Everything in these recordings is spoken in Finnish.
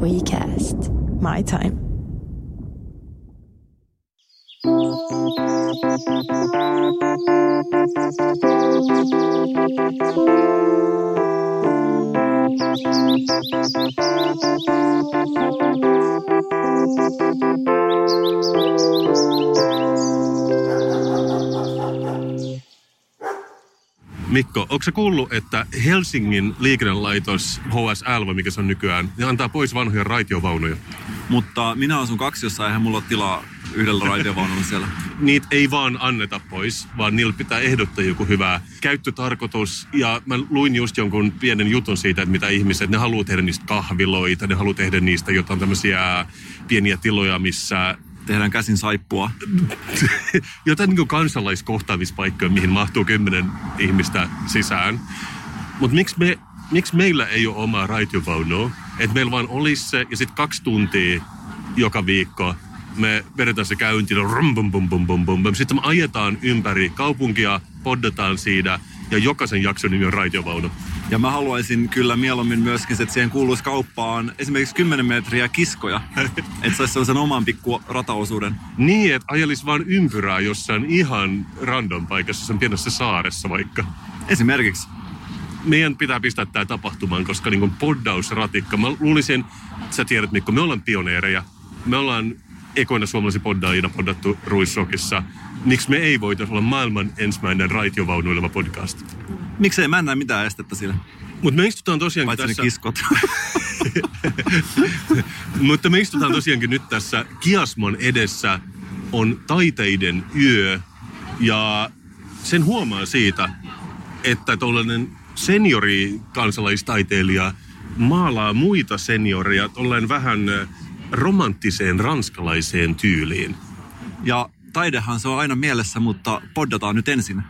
WeCast. My time. Mikko, onko se kuullut, että Helsingin liikennelaitos HSL, vai mikä se on nykyään, ne antaa pois vanhoja raitiovaunuja? Mutta minä asun kaksiossa, eihän mulla ole tilaa yhdellä raitiovaunulla siellä. Niitä ei vaan anneta pois, vaan niillä pitää ehdottaa joku hyvä käyttötarkoitus. Ja mä luin just jonkun pienen jutun siitä, että mitä ihmiset, ne haluaa tehdä niistä kahviloita, ne haluaa tehdä niistä jotain tämmöisiä pieniä tiloja, missä Tehdään käsin saippua. jotain niin kansalaiskohtaamispaikkoja, mihin mahtuu kymmenen ihmistä sisään. Mutta miksi, me, miksi meillä ei ole omaa raitiovaunua? Että meillä vaan olisi se ja sitten kaksi tuntia joka viikko me vedetään se käyntiin, bum, bum, bum, bum, bum. Sitten me ajetaan ympäri kaupunkia, poddataan siitä ja jokaisen jakson nimi on raitiovaunu. Ja mä haluaisin kyllä mieluummin myöskin, että siihen kuuluisi kauppaan esimerkiksi 10 metriä kiskoja. että saisi sellaisen oman pikku rataosuuden. Niin, että ajelisi vaan ympyrää jossain ihan random paikassa, sen pienessä saaressa vaikka. Esimerkiksi. Meidän pitää pistää tämä tapahtumaan, koska niin kuin poddausratikka, mä luulisin, sä tiedät Mikko, me ollaan pioneereja. Me ollaan ekoina suomalaisia poddaajina poddattu Ruissokissa. Miksi me ei voitaisiin olla maailman ensimmäinen raitiovaunuileva podcast? Miksei mä en näe mitään estettä sillä. Mutta me istutaan tosiaankin Paitsi tässä... ne kiskot. Mutta me istutaan tosiaankin nyt tässä Kiasmon edessä on taiteiden yö ja sen huomaa siitä, että tuollainen seniori kansalaistaiteilija maalaa muita senioria tuollainen vähän romanttiseen ranskalaiseen tyyliin. ja taidehan se on aina mielessä, mutta poddataan nyt ensin.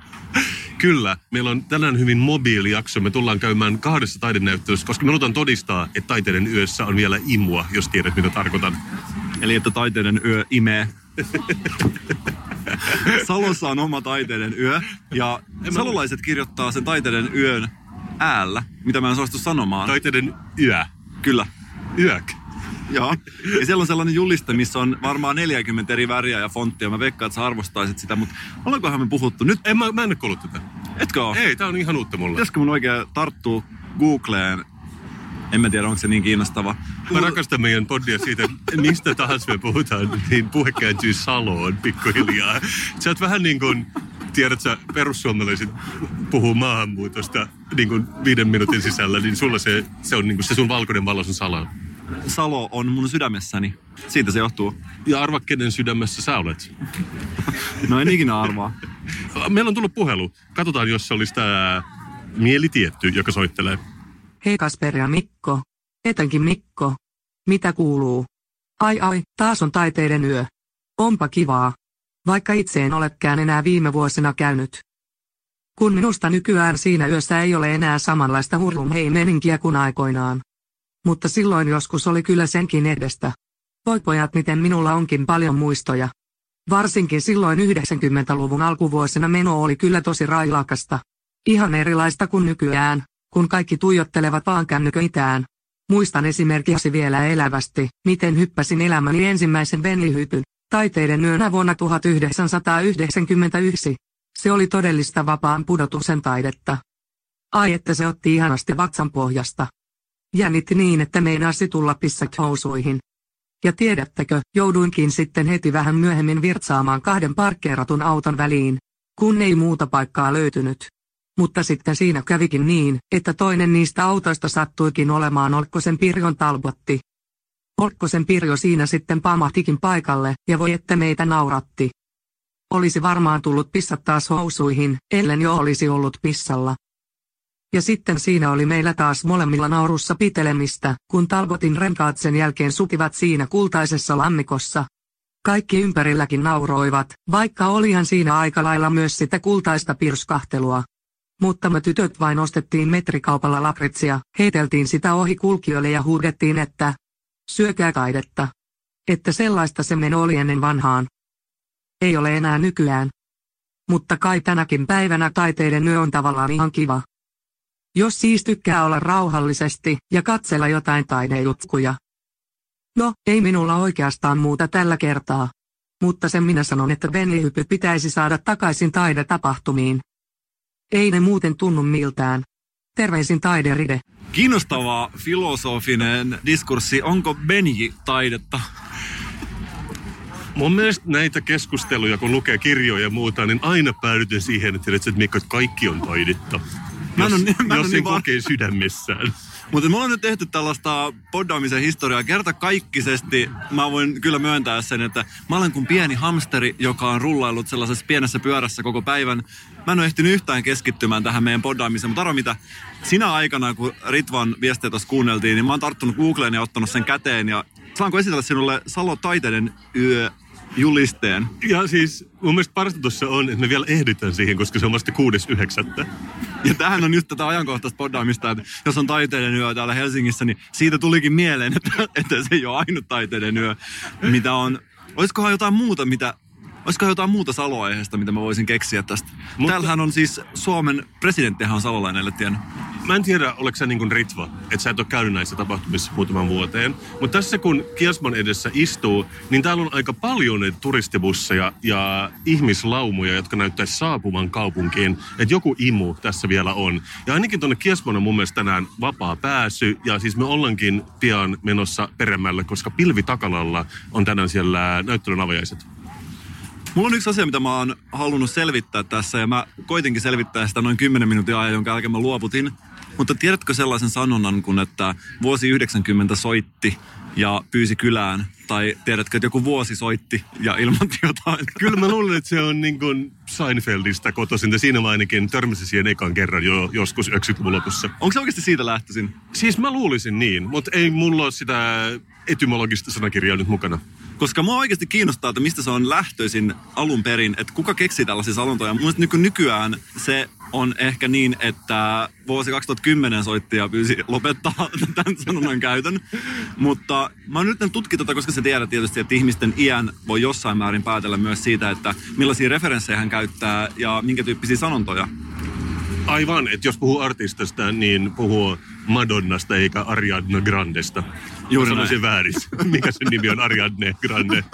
Kyllä, meillä on tänään hyvin mobiili jakso. Me tullaan käymään kahdessa taidenäyttelyssä, koska me halutaan todistaa, että taiteiden yössä on vielä imua, jos tiedät mitä tarkoitan. Eli että taiteiden yö imee. Salossa on oma taiteiden yö ja salolaiset kirjoittaa sen taiteiden yön äällä, mitä mä en suostu sanomaan. Taiteiden yö. Kyllä. Yök. Joo. Ja siellä on sellainen juliste, missä on varmaan 40 eri väriä ja fonttia. Mä veikkaan, että sä arvostaisit sitä, mutta ollaankohan me puhuttu? Nyt En, mä, mä en ole tätä. etkö ole? Ei, tää on ihan uutta mulle. Pitäisikö mun oikein tarttua Googleen? En mä tiedä, onko se niin kiinnostava. Mä rakastan meidän podia siitä, mistä tahansa me puhutaan, niin puhe kääntyy Saloon pikkuhiljaa. Sä oot vähän niin kuin, tiedät sä, perussuomalaiset puhuu maahanmuutosta niin kuin viiden minuutin sisällä, niin sulla se, se on niin kuin se sun valkoinen valo sun Salo. Salo on mun sydämessäni. Siitä se johtuu. Ja arva, kenen sydämessä sä olet. No en ikinä arvaa. Meillä on tullut puhelu. Katsotaan, jos se olisi tämä mieli tietty, joka soittelee. Hei Kasper ja Mikko. Etenkin Mikko. Mitä kuuluu? Ai ai, taas on taiteiden yö. Onpa kivaa. Vaikka itse en olekään enää viime vuosina käynyt. Kun minusta nykyään siinä yössä ei ole enää samanlaista hurlumhei-meninkiä kuin aikoinaan. Mutta silloin joskus oli kyllä senkin edestä. Voi pojat, miten minulla onkin paljon muistoja. Varsinkin silloin 90-luvun alkuvuosina meno oli kyllä tosi railakasta. Ihan erilaista kuin nykyään, kun kaikki tuijottelevat vaan kännyköitään. Muistan esimerkiksi vielä elävästi, miten hyppäsin elämäni ensimmäisen venlihypyn, taiteiden yönä vuonna 1991. Se oli todellista vapaan pudotuksen taidetta. Ai että se otti ihanasti vatsan pohjasta. Jännitti niin, että meinasi tulla pissat housuihin. Ja tiedättekö, jouduinkin sitten heti vähän myöhemmin virtsaamaan kahden parkkeeratun auton väliin, kun ei muuta paikkaa löytynyt. Mutta sitten siinä kävikin niin, että toinen niistä autoista sattuikin olemaan Olkkosen Pirjon talbotti. Olkkosen Pirjo siinä sitten pamahtikin paikalle, ja voi että meitä nauratti. Olisi varmaan tullut pissat taas housuihin, ellen jo olisi ollut pissalla. Ja sitten siinä oli meillä taas molemmilla naurussa pitelemistä, kun Talbotin renkaat sen jälkeen sukivat siinä kultaisessa lammikossa. Kaikki ympärilläkin nauroivat, vaikka olihan siinä aika lailla myös sitä kultaista pirskahtelua. Mutta me tytöt vain ostettiin metrikaupalla lakritsia, heiteltiin sitä ohi kulkijoille ja huudettiin, että syökää taidetta. Että sellaista se meno oli ennen vanhaan. Ei ole enää nykyään. Mutta kai tänäkin päivänä taiteiden yö on tavallaan ihan kiva. Jos siis tykkää olla rauhallisesti ja katsella jotain taidejutkuja. No, ei minulla oikeastaan muuta tällä kertaa. Mutta sen minä sanon, että Benlihypy pitäisi saada takaisin taidetapahtumiin. Ei ne muuten tunnu miltään. Terveisin taideride. Kiinnostava filosofinen diskurssi. Onko Benji taidetta? Mun mielestä näitä keskusteluja, kun lukee kirjoja ja muuta, niin aina päädytään siihen, että, tiedät, että Mikko, että kaikki on taidetta. Mä en jos, niin- mä en jos niin sen va- kokee sydämessään. Mutta me ollaan nyt tehty tällaista poddaamisen historiaa. Kerta kaikkisesti mä voin kyllä myöntää sen, että mä olen kuin pieni hamsteri, joka on rullaillut sellaisessa pienessä pyörässä koko päivän. Mä en ole ehtinyt yhtään keskittymään tähän meidän poddaamiseen, mutta arvo mitä, sinä aikana kun Ritvan viestejä tuossa kuunneltiin, niin mä oon tarttunut Googleen ja ottanut sen käteen ja saanko esitellä sinulle Salo Taiteiden yö julisteen. Ja siis mun mielestä parasta tuossa on, että me vielä ehditään siihen, koska se on vasta 6.9. Ja tähän on just tätä ajankohtaista poddaamista, että jos on taiteiden yö täällä Helsingissä, niin siitä tulikin mieleen, että, että se ei ole ainut taiteiden yö, mitä on. Olisikohan jotain muuta, mitä Olisikohan jotain muuta saloaiheesta, mitä mä voisin keksiä tästä? Mutta... Täällähän on siis Suomen presidenttihän on salolainen, ellei tiennyt. Mä en tiedä, oletko sä niin kuin Ritva, että sä et ole käynyt näissä tapahtumissa muutaman vuoteen. Mutta tässä kun Kiasman edessä istuu, niin täällä on aika paljon näitä turistibusseja ja ihmislaumoja, jotka näyttäisi saapuvan kaupunkiin. Että joku imu tässä vielä on. Ja ainakin tuonne Kiasman on mun mielestä tänään vapaa pääsy. Ja siis me ollaankin pian menossa peremmälle, koska Pilvi Takalalla on tänään siellä näyttelyn avajaiset. Mulla on yksi asia, mitä mä oon halunnut selvittää tässä, ja mä koitinkin selvittää sitä noin 10 minuutin ajan, jonka jälkeen mä luovutin. Mutta tiedätkö sellaisen sanonnan, kun että vuosi 90 soitti ja pyysi kylään, tai tiedätkö, että joku vuosi soitti ja ilmoitti jotain? Kyllä mä luulen, että se on niin kuin Seinfeldistä kotoisin. Ja siinä mä ainakin törmäsin siihen ekan kerran jo joskus 90-luvun lopussa. Onko se oikeasti siitä lähtöisin? Siis mä luulisin niin, mutta ei mulla ole sitä etymologista sanakirjaa nyt mukana. Koska mua oikeasti kiinnostaa, että mistä se on lähtöisin alun perin, että kuka keksi tällaisia sanontoja. Mun mielestä nyky- nykyään se on ehkä niin, että vuosi 2010 soitti ja pyysi lopettaa tämän sanonnan käytön. Mutta mä oon nyt tutki tätä, koska se tiedät tietysti, että ihmisten iän voi jossain määrin päätellä myös siitä, että millaisia referenssejä hän käyttää ja minkä tyyppisiä sanontoja. Aivan, että jos puhuu artistista, niin puhuu Madonnasta eikä Ariadna Grandesta. Juuri sanoisin väärin. Mikä sen nimi on? Ariadne Grande.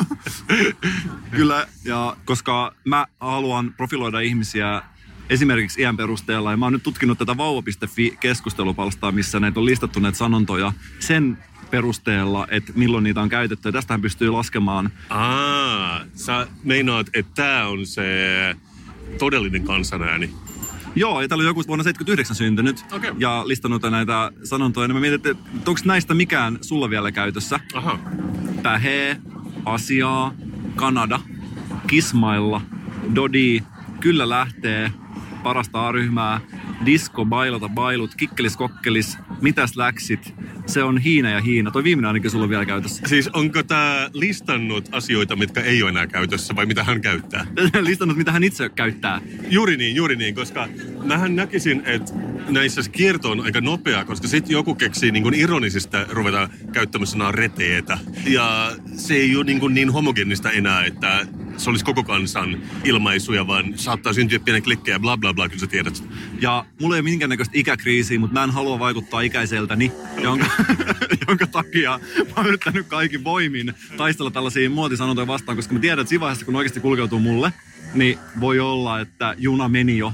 Kyllä, ja koska mä haluan profiloida ihmisiä esimerkiksi iän perusteella, ja mä oon nyt tutkinut tätä vauva.fi-keskustelupalstaa, missä näitä on listattu näitä sanontoja sen perusteella, että milloin niitä on käytetty. Ja tästähän pystyy laskemaan. Aa, sä meinaat, että tää on se todellinen kansanääni. Joo, ja täällä on joku vuonna 79 syntynyt Okei. ja listannut näitä sanontoja. Niin mä mietin, että onko näistä mikään sulla vielä käytössä? Aha. Pähee, asiaa, Kanada, Kismailla, Dodi, Kyllä lähtee, parasta A-ryhmää, Disko, Bailota, Bailut, Kikkelis, Kokkelis, Mitäs läksit, se on Hiina ja Hiina. Toi viimeinen ainakin sulla on vielä käytössä. Siis onko tää listannut asioita, mitkä ei ole enää käytössä vai mitä hän käyttää? Listannut, mitä hän itse käyttää. Juuri niin, juuri niin, koska mähän näkisin, että näissä kierto on aika nopea, koska sitten joku keksii niin ironisista ruveta käyttämään sanaa reteetä. Ja se ei ole niin, kuin niin homogeenista enää, että se olisi koko kansan ilmaisuja, vaan saattaa syntyä pienen klikkejä, bla bla bla, kyllä sä tiedät. Ja mulla ei ole minkäännäköistä ikäkriisiä, mutta mä en halua vaikuttaa ikäiseltäni, jonka, jonka takia mä oon yrittänyt kaikin voimin taistella tällaisia muotisanontoja vastaan, koska mä tiedän, että siinä vaiheessa, kun oikeasti kulkeutuu mulle, niin voi olla, että juna meni jo.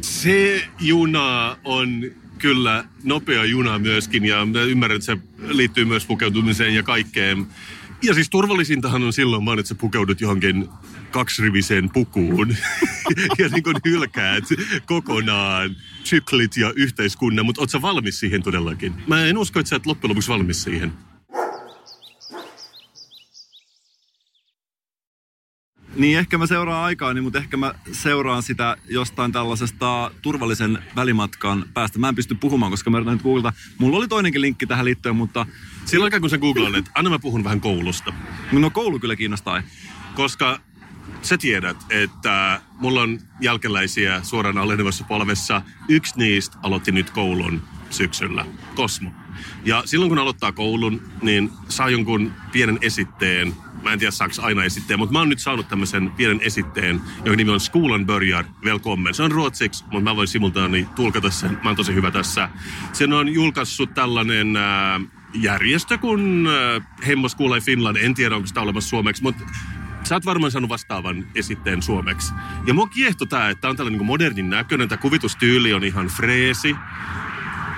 Se juna on kyllä nopea juna myöskin ja mä ymmärrän, että se liittyy myös pukeutumiseen ja kaikkeen. Ja siis turvallisintahan on silloin vaan, että sä pukeudut johonkin kaksiriviseen pukuun ja niin kuin hylkäät kokonaan syklit ja yhteiskunnan, mutta oot sä valmis siihen todellakin? Mä en usko, että sä et loppujen lopuksi valmis siihen. Niin ehkä mä seuraan aikaa, niin, mutta ehkä mä seuraan sitä jostain tällaisesta turvallisen välimatkan päästä. Mä en pysty puhumaan, koska mä yritän nyt googlata. Mulla oli toinenkin linkki tähän liittyen, mutta Silloin aikaa, kun sä googlaan, että anna mä puhun vähän koulusta. no koulu kyllä kiinnostaa. koska sä tiedät, että mulla on jälkeläisiä suoraan alenevassa polvessa. Yksi niistä aloitti nyt koulun syksyllä, Kosmo. Ja silloin kun aloittaa koulun, niin saa jonkun pienen esitteen. Mä en tiedä saako aina esitteen, mutta mä oon nyt saanut tämmöisen pienen esitteen, jonka nimi on Skolan börjar välkommen. Se on ruotsiksi, mutta mä voin simultaani tulkata sen. Mä oon tosi hyvä tässä. Sen on julkaissut tällainen äh, järjestö kuin Hemmos kuulee Finland. En tiedä, onko sitä olemassa suomeksi, mutta Sä oot varmaan saanut vastaavan esitteen suomeksi. Ja mua kiehto tää, että on tällainen niin modernin näköinen, tämä kuvitustyyli on ihan freesi.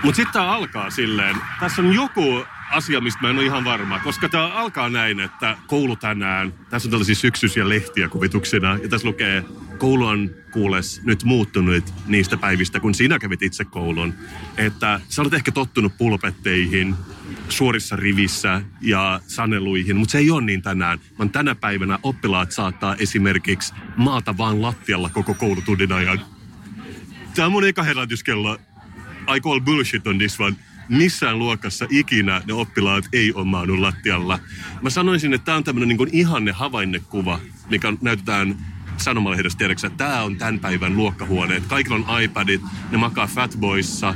Mutta sitten tää alkaa silleen, tässä on joku asia, mistä mä en ole ihan varma, koska tämä alkaa näin, että koulu tänään, tässä on tällaisia syksyisiä lehtiä kuvituksina, ja tässä lukee, koulu on kuules nyt muuttunut niistä päivistä, kun sinä kävit itse koulun. Että sä olet ehkä tottunut pulpetteihin, suorissa rivissä ja saneluihin, mutta se ei ole niin tänään, vaan tänä päivänä oppilaat saattaa esimerkiksi maata vaan lattialla koko koulutunnin ajan. Tämä on mun eka herätyskello. I call bullshit on this one missään luokassa ikinä ne oppilaat ei ole maannut lattialla. Mä sanoisin, että tämä on tämmöinen niin ihanne havainnekuva, mikä näytetään sanomalehdestä tiedäksä, että tämä on tämän päivän luokkahuoneet. Kaikilla on iPadit, ne makaa Fatboyssa,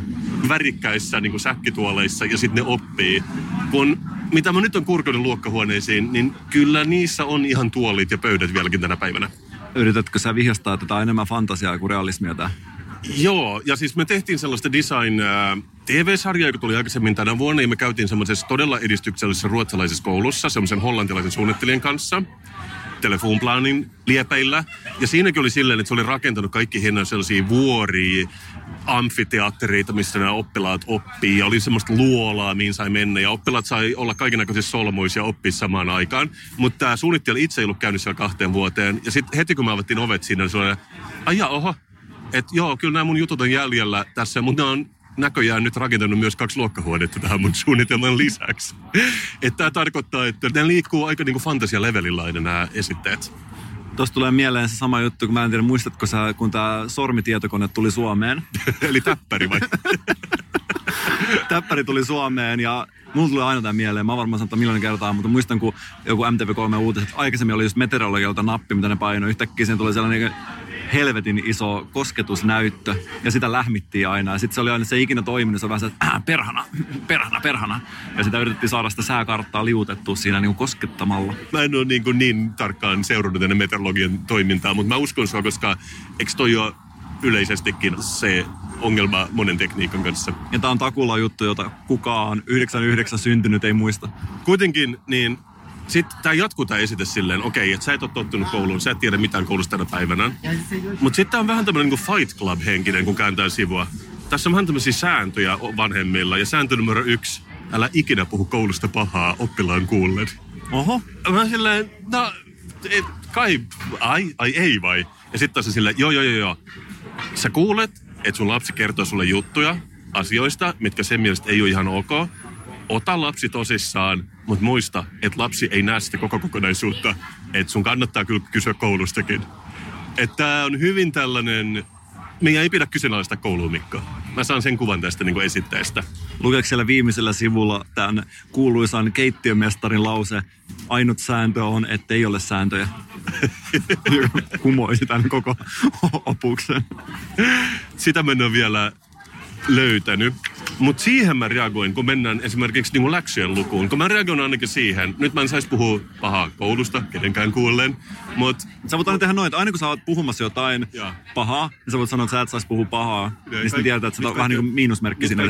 värikkäissä niin kuin säkkituoleissa ja sitten ne oppii. Kun mitä mä nyt on kurkonut luokkahuoneisiin, niin kyllä niissä on ihan tuolit ja pöydät vieläkin tänä päivänä. Yritätkö sä vihastaa tätä enemmän fantasiaa kuin realismia tää? Joo, ja siis me tehtiin sellaista design äh, TV-sarjaa, joka tuli aikaisemmin tänä vuonna, ja me käytiin semmoisessa todella edistyksellisessä ruotsalaisessa koulussa, semmoisen hollantilaisen suunnittelijan kanssa telefonplanin liepeillä. Ja siinäkin oli silleen, että se oli rakentanut kaikki hienoja sellaisia vuoria, amfiteattereita, missä nämä oppilaat oppii. Ja oli semmoista luolaa, mihin sai mennä. Ja oppilaat sai olla kaikenlaisissa solmuissa ja oppia samaan aikaan. Mutta tämä suunnittelija itse ei ollut käynyt siellä kahteen vuoteen. Ja sitten heti kun me avattiin ovet siinä, niin se oli, ai oho, että joo, kyllä nämä mun jutut on jäljellä tässä, mutta ne on näköjään nyt rakentanut myös kaksi luokkahuonetta tähän mun suunnitelman lisäksi. että tämä tarkoittaa, että ne liikkuu aika niinku fantasialevelillä aina nämä esitteet. Tuosta tulee mieleen se sama juttu, kun mä en tiedä, muistatko sä, kun tämä sormitietokone tuli Suomeen? Eli täppäri vai? täppäri tuli Suomeen ja mulla tuli aina tämä mieleen. Mä varmaan sanonut miljoona kertaa, mutta muistan, kun joku MTV3 uutiset, aikaisemmin oli just meteorologilta nappi, mitä ne painoi. Yhtäkkiä siinä tuli sellainen helvetin iso kosketusnäyttö ja sitä lähmittiin aina. Ja sitten se oli aina se ikinä toiminut, se on vähän se, että äh, perhana, perhana, perhana. Ja sitä yritettiin saada sitä sääkarttaa liutettua siinä niin kuin koskettamalla. Mä en ole niin, kuin niin tarkkaan seurannut tänne meteorologian toimintaa, mutta mä uskon sua, koska eikö toi ole yleisestikin se ongelma monen tekniikan kanssa. Ja tämä on takulla juttu, jota kukaan 99 syntynyt ei muista. Kuitenkin niin sitten tämä jatkuu tämä esite silleen, okei, okay, että sä et ole tottunut kouluun, sä et tiedä mitään koulusta tänä päivänä. Mutta sitten on vähän tämmöinen niin Fight Club-henkinen, kun kääntää sivua. Tässä on vähän tämmöisiä sääntöjä vanhemmilla. Ja sääntö numero yksi, älä ikinä puhu koulusta pahaa oppilaan kuullen. Oho. Mä silleen, no, et, kai, ai, ai ei vai? Ja sitten taas silleen, joo, joo, joo, joo. Sä kuulet, että sun lapsi kertoo sulle juttuja asioista, mitkä sen mielestä ei ole ihan ok ota lapsi tosissaan, mutta muista, että lapsi ei näe sitä koko kokonaisuutta. Että sun kannattaa kyllä kysyä koulustakin. Että tämä on hyvin tällainen, meidän ei pidä kyseenalaista kouluun, Mikko. Mä saan sen kuvan tästä niin esitteestä. Lukeeko siellä viimeisellä sivulla tämän kuuluisan keittiömestarin lause, ainut sääntö on, että ei ole sääntöjä. Kumoisi tämän koko opuksen. Sitä mennään vielä löytänyt. Mutta siihen mä reagoin, kun mennään esimerkiksi niin läksyjen lukuun. Kun mä reagoin ainakin siihen, nyt mä en saisi puhua pahaa koulusta, kenenkään kuullen, mutta... Sä voit aina tehdä noin, että aina kun sä oot puhumassa jotain ja. pahaa, niin sä voit sanoa, että sä et saisi puhua pahaa. Ja, niin sitten että se on vähän niin kuin miinusmerkki sinne.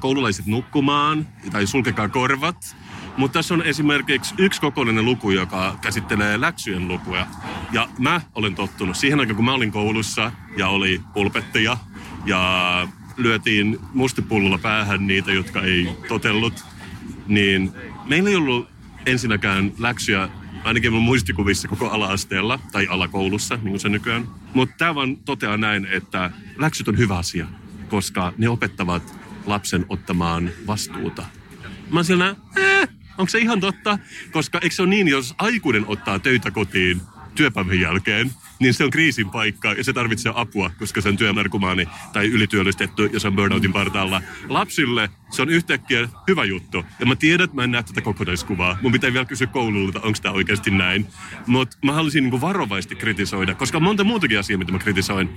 koululaiset nukkumaan, tai sulkekaa korvat. Mutta tässä on esimerkiksi yksi kokonainen luku, joka käsittelee läksyjen lukuja. Ja mä olen tottunut siihen aikaan, kun mä olin koulussa ja oli pulpetteja ja lyötiin mustipullolla päähän niitä, jotka ei totellut, niin meillä ei ollut ensinnäkään läksyjä ainakin mun muistikuvissa koko ala-asteella tai alakoulussa, niin kuin se nykyään. Mutta tämä vaan toteaa näin, että läksyt on hyvä asia, koska ne opettavat lapsen ottamaan vastuuta. Mä siellä, eh, onko se ihan totta? Koska eikö se ole niin, jos aikuinen ottaa töitä kotiin työpäivän jälkeen, niin se on kriisin paikka ja se tarvitsee apua, koska se on työmarkumaani tai ylityöllistetty ja se on burnoutin partaalla. Lapsille se on yhtäkkiä hyvä juttu. Ja mä tiedän, että mä en näe tätä kokonaiskuvaa. Mun pitää vielä kysyä koululta, onko tämä oikeasti näin. Mutta mä haluaisin niin varovaisesti kritisoida, koska on monta muutakin asiaa, mitä mä kritisoin.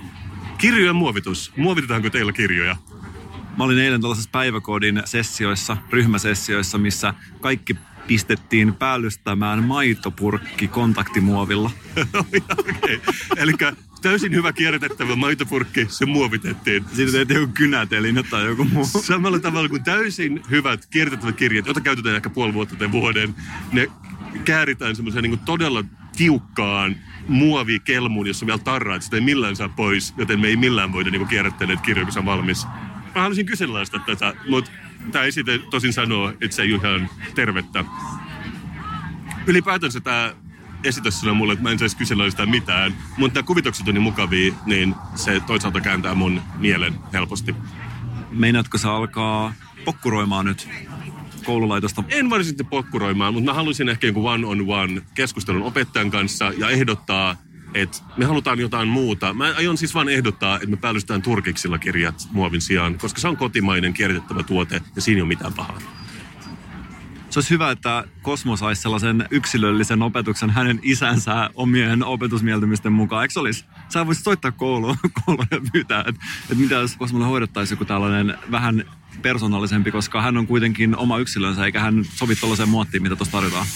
Kirjojen muovitus. Muovitetaanko teillä kirjoja? Mä olin eilen tällaisessa päiväkodin sessioissa, ryhmäsessioissa, missä kaikki pistettiin päällystämään maitopurkki kontaktimuovilla. okay. Eli täysin hyvä kierrätettävä maitopurkki, se muovitettiin. Siitä teet joku kynätelin tai joku muu. Samalla tavalla kuin täysin hyvät kierrätettävät kirjat, joita käytetään ehkä puoli vuotta tai vuoden, ne kääritään semmoiseen niin todella tiukkaan muovikelmuun, jossa vielä tarraa, että sitä ei millään saa pois, joten me ei millään voida niin kierrättää näitä kirjoja, kun se on valmis. Mä haluaisin kyseenalaistaa tätä, mutta tämä esite tosin sanoo, että se ei ole ihan tervettä. Ylipäätänsä tämä esitys sanoo mulle, että mä en saisi kyseenalaistaa mitään, mutta nämä kuvitukset on niin mukavia, niin se toisaalta kääntää mun mielen helposti. Meinaatko sä alkaa pokkuroimaan nyt koululaitosta? En varsinaisesti pokkuroimaan, mutta mä haluaisin ehkä joku one-on-one keskustelun opettajan kanssa ja ehdottaa, että me halutaan jotain muuta. Mä aion siis vain ehdottaa, että me päällystetään turkiksilla kirjat muovin sijaan, koska se on kotimainen kierrätettävä tuote ja siinä ei ole mitään pahaa. Se olisi hyvä, että Kosmo saisi sellaisen yksilöllisen opetuksen hänen isänsä omien opetusmieltymisten mukaan. Eikö olisi? Sä voisit soittaa kouluun, kouluun ja pyytää, että, että mitä jos Kosmolle hoidettaisiin joku tällainen vähän persoonallisempi, koska hän on kuitenkin oma yksilönsä, eikä hän sovi tuollaiseen muottiin, mitä tuossa tarjotaan.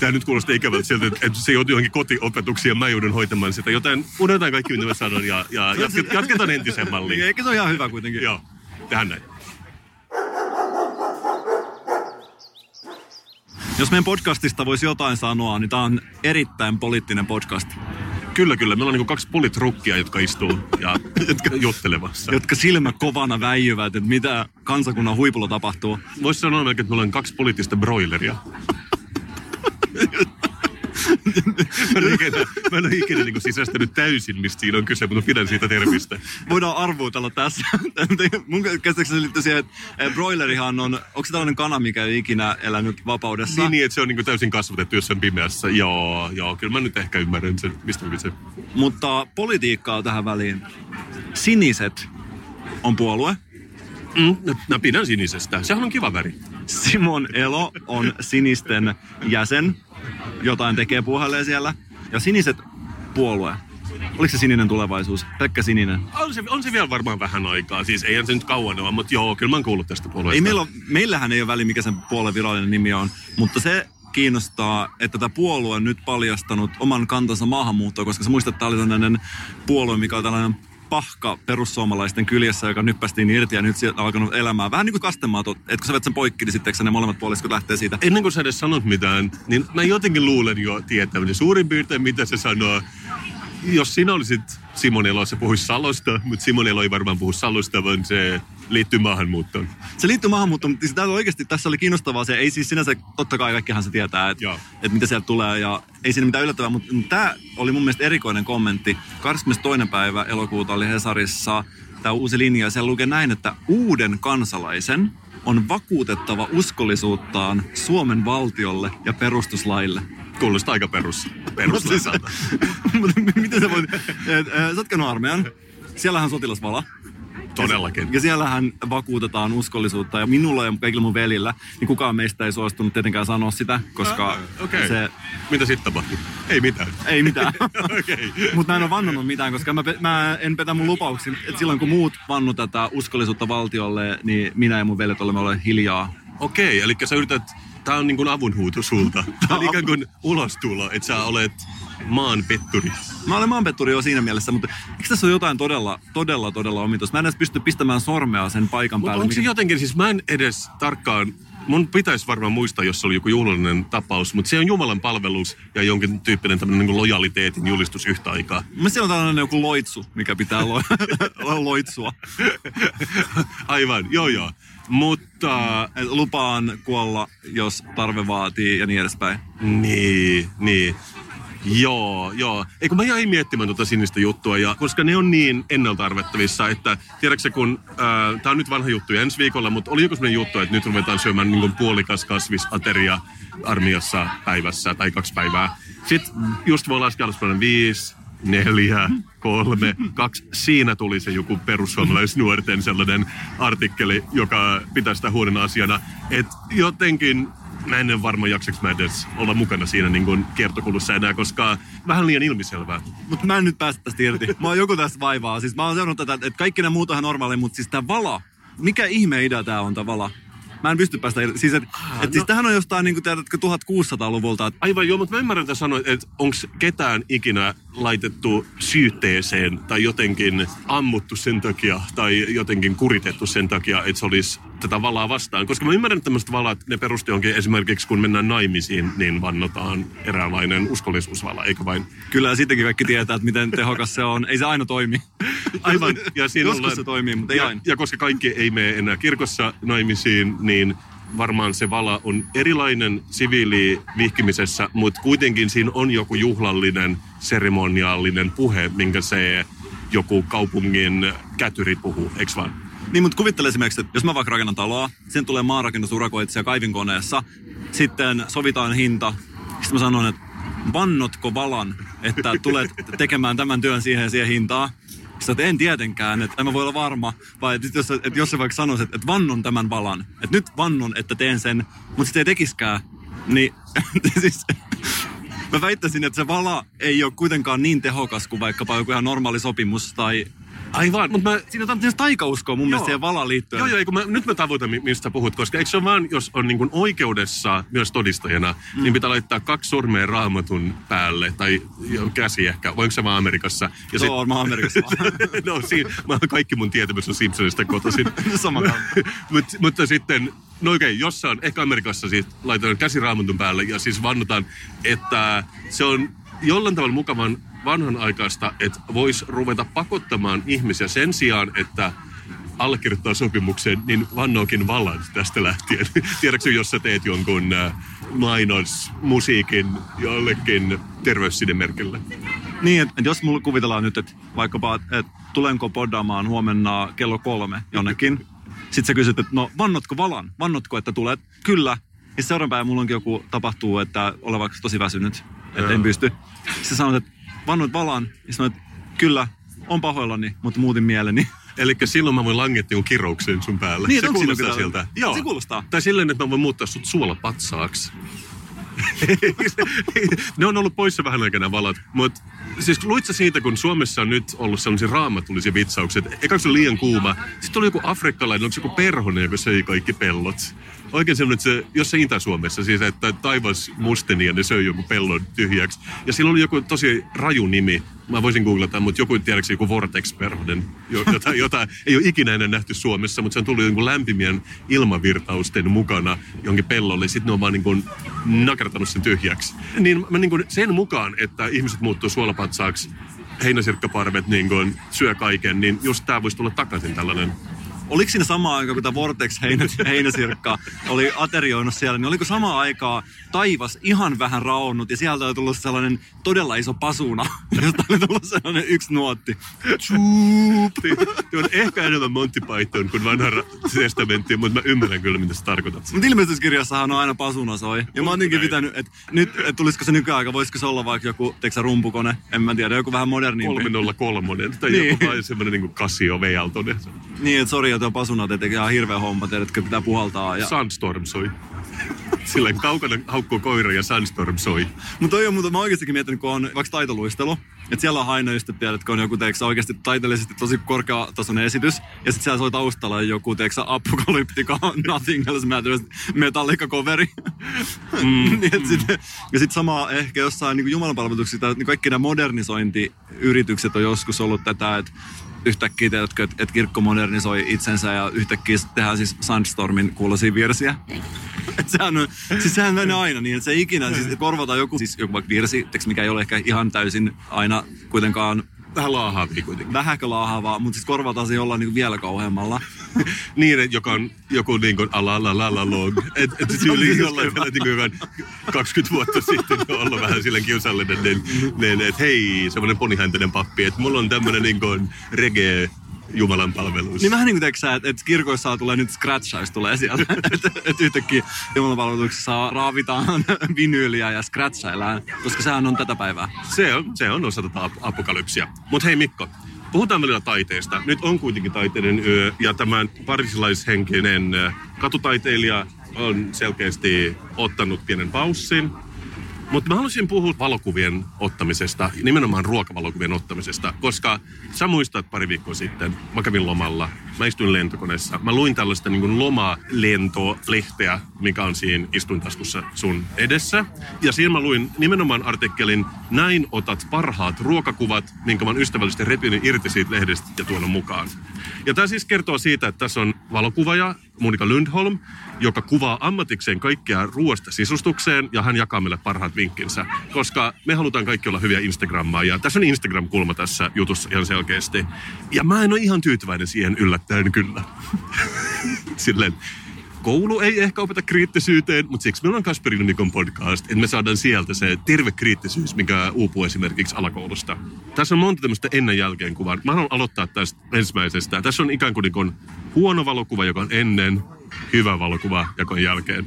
Tämä nyt kuulostaa ikävältä sieltä, että se joutuu johonkin kotiopetuksiin ja mä joudun hoitamaan sitä. Joten unohdetaan kaikki, mitä mä sanon ja, ja jatket- jatketaan entisen malliin. Eikö se ole ihan hyvä kuitenkin? Joo, tehdään näin. Jos meidän podcastista voisi jotain sanoa, niin tämä on erittäin poliittinen podcast. Kyllä, kyllä. Meillä on niin kaksi politrukkia, jotka istuu ja jotka juttelevassa. Jotka silmä kovana väijyvät, että mitä kansakunnan huipulla tapahtuu. Voisi sanoa melkein, että meillä on kaksi poliittista broileria. Mä en ole ikinä, mä en ole ikinä niin sisäistänyt täysin, mistä siinä on kyse, mutta pidän siitä termistä. Voidaan arvuutella tässä. Mun käsittääkseni se liittyy siihen, että eh, broilerihan on, onko se tällainen kana, mikä ei ikinä elänyt vapaudessa? Niin, niin että se on niin täysin kasvatettu jossain pimeässä. Joo, joo, kyllä mä nyt ehkä ymmärrän sen, mistä kyse. Mutta politiikkaa tähän väliin. Siniset on puolue. Mm, mä pidän sinisestä. Sehän on kiva väri. Simon Elo on sinisten jäsen. Jotain tekee puhalleen siellä. Ja siniset puolue. Oliko se sininen tulevaisuus? Pekka Sininen. On se, on se vielä varmaan vähän aikaa. Siis eihän se nyt kauan ole, mutta joo, kyllä mä oon kuullut tästä puolueesta. Ei meillä ole, meillähän ei ole väli, mikä sen puolueen virallinen nimi on. Mutta se kiinnostaa, että tämä puolue on nyt paljastanut oman kantansa maahanmuuttoon, koska sä muistat, että tämä oli tällainen puolue, mikä on tällainen pahka perussuomalaisten kyljessä, joka nyppästiin irti ja nyt sieltä alkanut elämään. Vähän niin kuin kastemaat, että kun sä vet sen poikki, niin sitten ne molemmat puoliskot lähtee siitä. Ennen kuin sä edes sanot mitään, niin mä jotenkin luulen jo tietäväni suurin piirtein, mitä se sanoo. Jos sinä olisit Simon Elo, se puhuisi Salosta, mutta Simon Elo ei varmaan puhu Salosta, vaan se liittyy maahanmuuttoon. Se liittyy maahanmuuttoon, mutta siis oikeasti tässä oli kiinnostavaa se, ei siis sinänsä, totta kai kaikkihan se tietää, että, että mitä sieltä tulee ja ei siinä mitään yllättävää, mutta, mutta tämä oli mun mielestä erikoinen kommentti. 22. päivä elokuuta oli Hesarissa tämä uusi linja ja siellä lukee näin, että uuden kansalaisen on vakuutettava uskollisuuttaan Suomen valtiolle ja perustuslaille. Kuulostaa aika perus, Mutta peruslaisalta. mutta miten sä voit... et, Sä oot armeijan. Siellähän on sotilasvala. Todellakin. Ja siellähän vakuutetaan uskollisuutta. Ja minulla ja kaikilla mun velillä, niin kukaan meistä ei suostunut tietenkään sanoa sitä, koska Ah, Okei. se... Mitä sitten tapahtui? Ei mitään. Ei mitään. Okei. Mutta mä en ole vannonut mitään, koska mä, mä en petä mun lupauksia. Et silloin kun muut vannu tätä uskollisuutta valtiolle, niin minä ja mun veljet olemme olleet hiljaa. Okei, eli sä yrität, tää on niin kuin avunhuuto sulta. Tää on ikään kuin ulostulo, että sä olet maan petturi. Mä olen maanpetturi jo siinä mielessä, mutta eikö tässä ole jotain todella, todella, todella omituista? Mä en edes pysty pistämään sormea sen paikan Mutta päälle. onko se jotenkin, siis mä en edes tarkkaan, mun pitäisi varmaan muistaa, jos se oli joku juhlallinen tapaus, mutta se on Jumalan palvelus ja jonkin tyyppinen tämmöinen niin lojaliteetin julistus yhtä aikaa. Mielestäni siellä on tällainen joku loitsu, mikä pitää lo- loitsua. Aivan, joo joo. Mutta Et lupaan kuolla, jos tarve vaatii ja niin edespäin. Niin, niin. Joo, joo. Eikö mä jäin miettimään tuota sinistä juttua, ja, koska ne on niin ennalta arvettavissa, että tiedätkö kun, äh, tää on nyt vanha juttu ensi viikolla, mutta oli joku sellainen juttu, että nyt ruvetaan syömään niin puolikas kasvisateria armiassa päivässä tai kaksi päivää. Sitten just voi laskea alaspäin viisi, neljä, kolme, kaksi. Siinä tuli se joku perussuomalaisnuorten sellainen artikkeli, joka pitää sitä huonona asiana. Että jotenkin mä en ole varma jaksaks mä edes olla mukana siinä niin kuin kiertokulussa enää, koska vähän liian ilmiselvää. Mutta mä en nyt päästä tästä irti. Mä oon joku tästä vaivaa. Siis mä oon seurannut tätä, että kaikki ne muut on ihan normaaleja, mutta siis tää vala. Mikä ihme idea tää on tää vala? Mä en pysty päästä irti. Siis, et, et no- siis tähän on jostain, niin kuin, tiedätkö, 1600-luvulta. Et, Aivan joo, mutta mä ymmärrän, että sanoit, että onko ketään ikinä laitettu syytteeseen tai jotenkin ammuttu sen takia tai jotenkin kuritettu sen takia, että se olisi tätä valaa vastaan. Koska mä ymmärrän, että tämmöiset valat, ne perusti onkin esimerkiksi, kun mennään naimisiin, niin vannotaan eräänlainen uskollisuusvala, eikä vain kyllä ja sittenkin kaikki tietää, että miten tehokas se on. Ei se aina toimi. Aivan. Ja siinä Joskus ollaan- se toimii, mutta ei ja, aina. ja koska kaikki ei mene enää kirkossa naimisiin, niin varmaan se vala on erilainen siviili vihkimisessä, mutta kuitenkin siinä on joku juhlallinen, seremoniaalinen puhe, minkä se joku kaupungin kätyri puhuu, eikö vaan? Niin, mutta kuvittele esimerkiksi, että jos mä vaikka rakennan taloa, sen tulee maanrakennusurakoitsija kaivinkoneessa, sitten sovitaan hinta, sitten mä sanon, että vannotko valan, että tulet tekemään tämän työn siihen ja siihen hintaan. Sitten että en tietenkään, että en mä voi olla varma, vai että jos, että jos se vaikka sanoisi, että, että vannon tämän valan, että nyt vannon, että teen sen, mutta sitten ei tekiskään, niin siis mä väittäisin, että se vala ei ole kuitenkaan niin tehokas kuin vaikkapa joku ihan normaali sopimus tai Aivan, mutta mä... Siinä on taikauskoa mun mielestä Joo. siihen valaan liittyen. Joo, joo, eikö mä, nyt mä tavoitan, mi- mistä puhut, koska eikö se ole vaan, jos on niin kuin oikeudessa myös todistajana, mm. niin pitää laittaa kaksi sormea raamatun päälle, tai käsi ehkä, voiko se vaan Amerikassa? Ja Se on varmaan Amerikassa vaan. no, siinä, mä, kaikki mun tietämys on Simpsonista kotoisin. Sama kanssa. Mut, mutta sitten, no okei, jossain, ehkä Amerikassa siis laitetaan käsi raamatun päälle ja siis vannotaan, että se on jollain tavalla mukavan vanhanaikaista, että voisi ruveta pakottamaan ihmisiä sen sijaan, että allekirjoittaa sopimuksen, niin vannookin vallan tästä lähtien. Tiedätkö, jos sä teet jonkun äh, mainos, musiikin jollekin terveyssidemerkille? Niin, että jos mulla kuvitellaan nyt, että vaikkapa, että tulenko poddaamaan huomenna kello kolme jonnekin. Sitten sä kysyt, että no vannotko valan? Vannotko, että tulet? Kyllä. Ja seuraavan päivän mulla onkin joku tapahtuu, että olen vaikka tosi väsynyt, että en pysty. Sitten sanot, että vannoit valan. Ja sanoit, että kyllä, on pahoillani, mutta muutin mieleni. Eli silloin mä voin langettaa jonkun kirouksen sun päälle. Niin, se kuulostaa kyllä- siltä. Se kuulostaa. Tai silleen, että mä voin muuttaa sut suolapatsaaksi. ne on ollut poissa vähän aikana valat. Mutta siis luit sä siitä, kun Suomessa on nyt ollut sellaisia raamatullisia vitsauksia, että se oli liian kuuma. Sitten oli joku afrikkalainen, onko se joku perhonen, joka söi kaikki pellot. Oikein semmoinen, että se, jos se Itä-Suomessa, siis että taivas musteni ja ne söi joku pellon tyhjäksi. Ja sillä oli joku tosi raju nimi. Mä voisin googlata, mutta joku, tiedätkö, joku Vortex-perhonen, jo- jota, jota ei ole ikinä ennen nähty Suomessa, mutta se on tullut jonkun lämpimien ilmavirtausten mukana jonkin pellolle. Sitten ne on vaan niin kuin nakertanut sen tyhjäksi. Niin mä niin kuin sen mukaan, että ihmiset muuttuu suolapatsaaksi, heinäsirkkaparvet niin kuin syö kaiken, niin just tää voisi tulla takaisin tällainen Oliko siinä sama aika, kun tämä Vortex heinä, heinäsirkka oli aterioinut siellä, niin oliko sama aikaa taivas ihan vähän raonnut ja sieltä oli tullut sellainen todella iso pasuna, josta oli tullut sellainen yksi nuotti. Tuo on ehkä enemmän Monty Python kuin vanha testamentti, mutta mä ymmärrän kyllä, mitä sä tarkoitat. Mutta ilmestyskirjassahan on aina pasuna soi. Ja mä oon Okei. pitänyt, että nyt, että tulisiko se nykyaika, voisiko se olla vaikka joku, teksä rumpukone, en mä tiedä, joku vähän modernimpi. 303 tai Niin. joku semmoinen niin Casio V-Aaltonen. Niin, että sori, on pasunat, että ihan hirveä homma, tiedätkö, pitää puhaltaa. Ja... Sunstorm soi. Silleen kaukana haukkuu koira ja Sunstorm soi. Mutta toi on muuta, mä oikeastikin miettinyt, kun on vaikka taitoluistelu, että siellä on aina just, että tiedätkö, on joku teeksä oikeasti taiteellisesti tosi korkeatasoinen esitys, ja sitten siellä soi taustalla joku teeksä apokalyptika, nothing else matters, metallica coveri. Mm. niin, sit, ja sitten sama ehkä jossain niin jumalanpalveluksissa, niin kaikki nämä modernisointiyritykset on joskus ollut tätä, että yhtäkkiä tiedätkö, että, että kirkko modernisoi itsensä ja yhtäkkiä tehdään siis Sandstormin kuulosia virsiä. Et sehän on, siis sehän menee aina niin, että se ikinä, siis korvataan joku, siis joku vaikka virsi, mikä ei ole ehkä ihan täysin aina kuitenkaan Vähän laahaavia kuitenkin. vähäkö laahavaa, mutta siis korvataan se jollain niin vielä kauheammalla. Niin, että joka on joku niin kuin ala la la la long. Että et tyyli jollain tavalla niin kuin 20 vuotta sitten on ollut vähän silleen kiusallinen, niin, niin että hei, semmoinen ponihäntäinen pappi, että mulla on tämmöinen niin kuin reggae Jumalan palvelus. Niin vähän niin kuin teksää, että, että kirkoissa tulee nyt scratchaus tulee sieltä. että, että yhtäkkiä jumalanpalveluksessa raavitaan vinyyliä ja scratchaillaan, koska sehän on tätä päivää. Se on, se on osa tätä ap- apokalypsia. Mutta hei Mikko, puhutaan välillä taiteesta. Nyt on kuitenkin taiteiden yö ja tämä parisilaishenkinen katutaiteilija on selkeästi ottanut pienen paussin. Mutta mä haluaisin puhua valokuvien ottamisesta, nimenomaan ruokavalokuvien ottamisesta, koska sä muistat pari viikkoa sitten, mä kävin lomalla, mä istuin lentokoneessa, mä luin tällaista niin lomalentolehteä, mikä on siinä istuintaskussa sun edessä. Ja siinä mä luin nimenomaan artikkelin, näin otat parhaat ruokakuvat, minkä mä oon ystävällisesti repinyt irti siitä lehdestä ja tuonut mukaan. Ja tämä siis kertoo siitä, että tässä on valokuvaaja Monika Lundholm, joka kuvaa ammatikseen kaikkea ruoasta sisustukseen ja hän jakaa meille parhaat vinkkinsä. Koska me halutaan kaikki olla hyviä Instagrammaa ja tässä on Instagram-kulma tässä jutussa ihan selkeästi. Ja mä en ole ihan tyytyväinen siihen yllättäen kyllä. Silleen, koulu ei ehkä opeta kriittisyyteen, mutta siksi meillä on Kasperin Unikon podcast, että me saadaan sieltä se terve kriittisyys, mikä uupuu esimerkiksi alakoulusta. Tässä on monta tämmöistä ennen jälkeen kuvaa. Mä haluan aloittaa tästä ensimmäisestä. Tässä on ikään kuin, niin kuin huono valokuva, joka on ennen, hyvä valokuva, joka on jälkeen.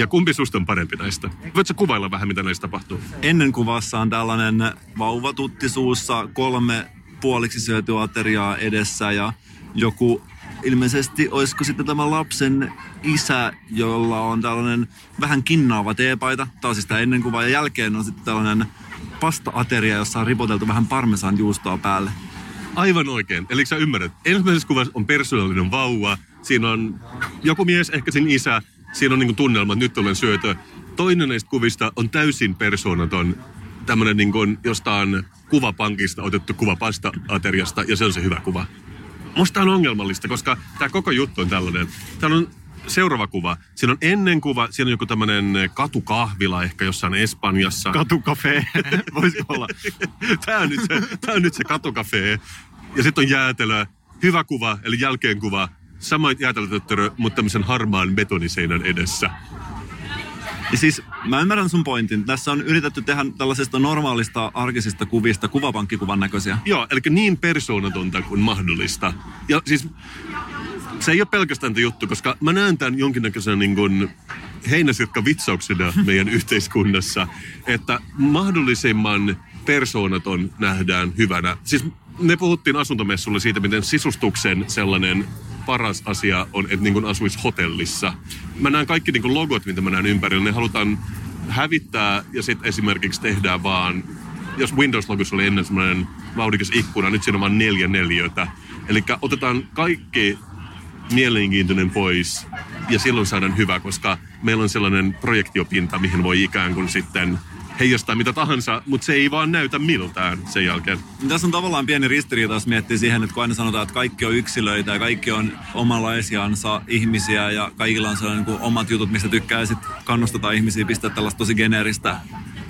Ja kumpi susta on parempi näistä? Voitko kuvailla vähän, mitä näistä tapahtuu? Ennen kuvassa on tällainen vauvatutti suussa, kolme puoliksi syötyä ateriaa edessä ja joku ilmeisesti olisiko sitten tämä lapsen isä, jolla on tällainen vähän kinnaava teepaita. Tämä on siis tämä ennen kuva ja jälkeen on sitten tällainen pasta-ateria, jossa on ripoteltu vähän parmesan juustoa päälle. Aivan oikein. Eli sä ymmärrät. Ensimmäisessä kuvassa on persoonallinen vauva. Siinä on joku mies, ehkä sen isä. Siinä on niin tunnelma, että nyt olen syötö. Toinen näistä kuvista on täysin persoonaton. Tämmöinen niin kuin jostain kuvapankista otettu kuva pasta-ateriasta ja se on se hyvä kuva. Musta on ongelmallista, koska tämä koko juttu on tällainen. Täällä on seuraava kuva. Siinä on ennen kuva, siinä on joku tämmöinen katukahvila ehkä jossain Espanjassa. Katukafe, voisi olla. tämä, on nyt se, tämä on nyt se katukafe. Ja sitten on jäätelö. Hyvä kuva, eli jälkeen kuva. Sama jäätelötöttörö, mutta tämmöisen harmaan betoniseinän edessä. Ja siis mä ymmärrän sun pointin. Tässä on yritetty tehdä tällaisesta normaalista arkisista kuvista kuvapankkikuvan näköisiä. Joo, eli niin persoonatonta kuin mahdollista. Ja siis se ei ole pelkästään tämä juttu, koska mä näen tämän jonkinnäköisen niin kuin heinäsirkka vitsauksena meidän yhteiskunnassa, että mahdollisimman persoonaton nähdään hyvänä. Siis me puhuttiin asuntomessulla siitä, miten sisustuksen sellainen paras asia on, että niin asuisi hotellissa. Mä näen kaikki niin logot, mitä mä näen ympärillä, ne halutaan hävittää ja sitten esimerkiksi tehdään vaan, jos Windows-logossa oli ennen semmoinen vauhdikas ikkuna, nyt siinä on vain neljä neljöitä. Eli otetaan kaikki mielenkiintoinen pois ja silloin saadaan hyvä, koska meillä on sellainen projektiopinta, mihin voi ikään kuin sitten heijastaa mitä tahansa, mutta se ei vaan näytä miltään sen jälkeen. Tässä on tavallaan pieni ristiriita, jos miettii siihen, että kun aina sanotaan, että kaikki on yksilöitä ja kaikki on omalaisiansa ihmisiä ja kaikilla on sellainen niin omat jutut, mistä tykkää ja sitten kannustetaan ihmisiä pistää tällaista tosi geneeristä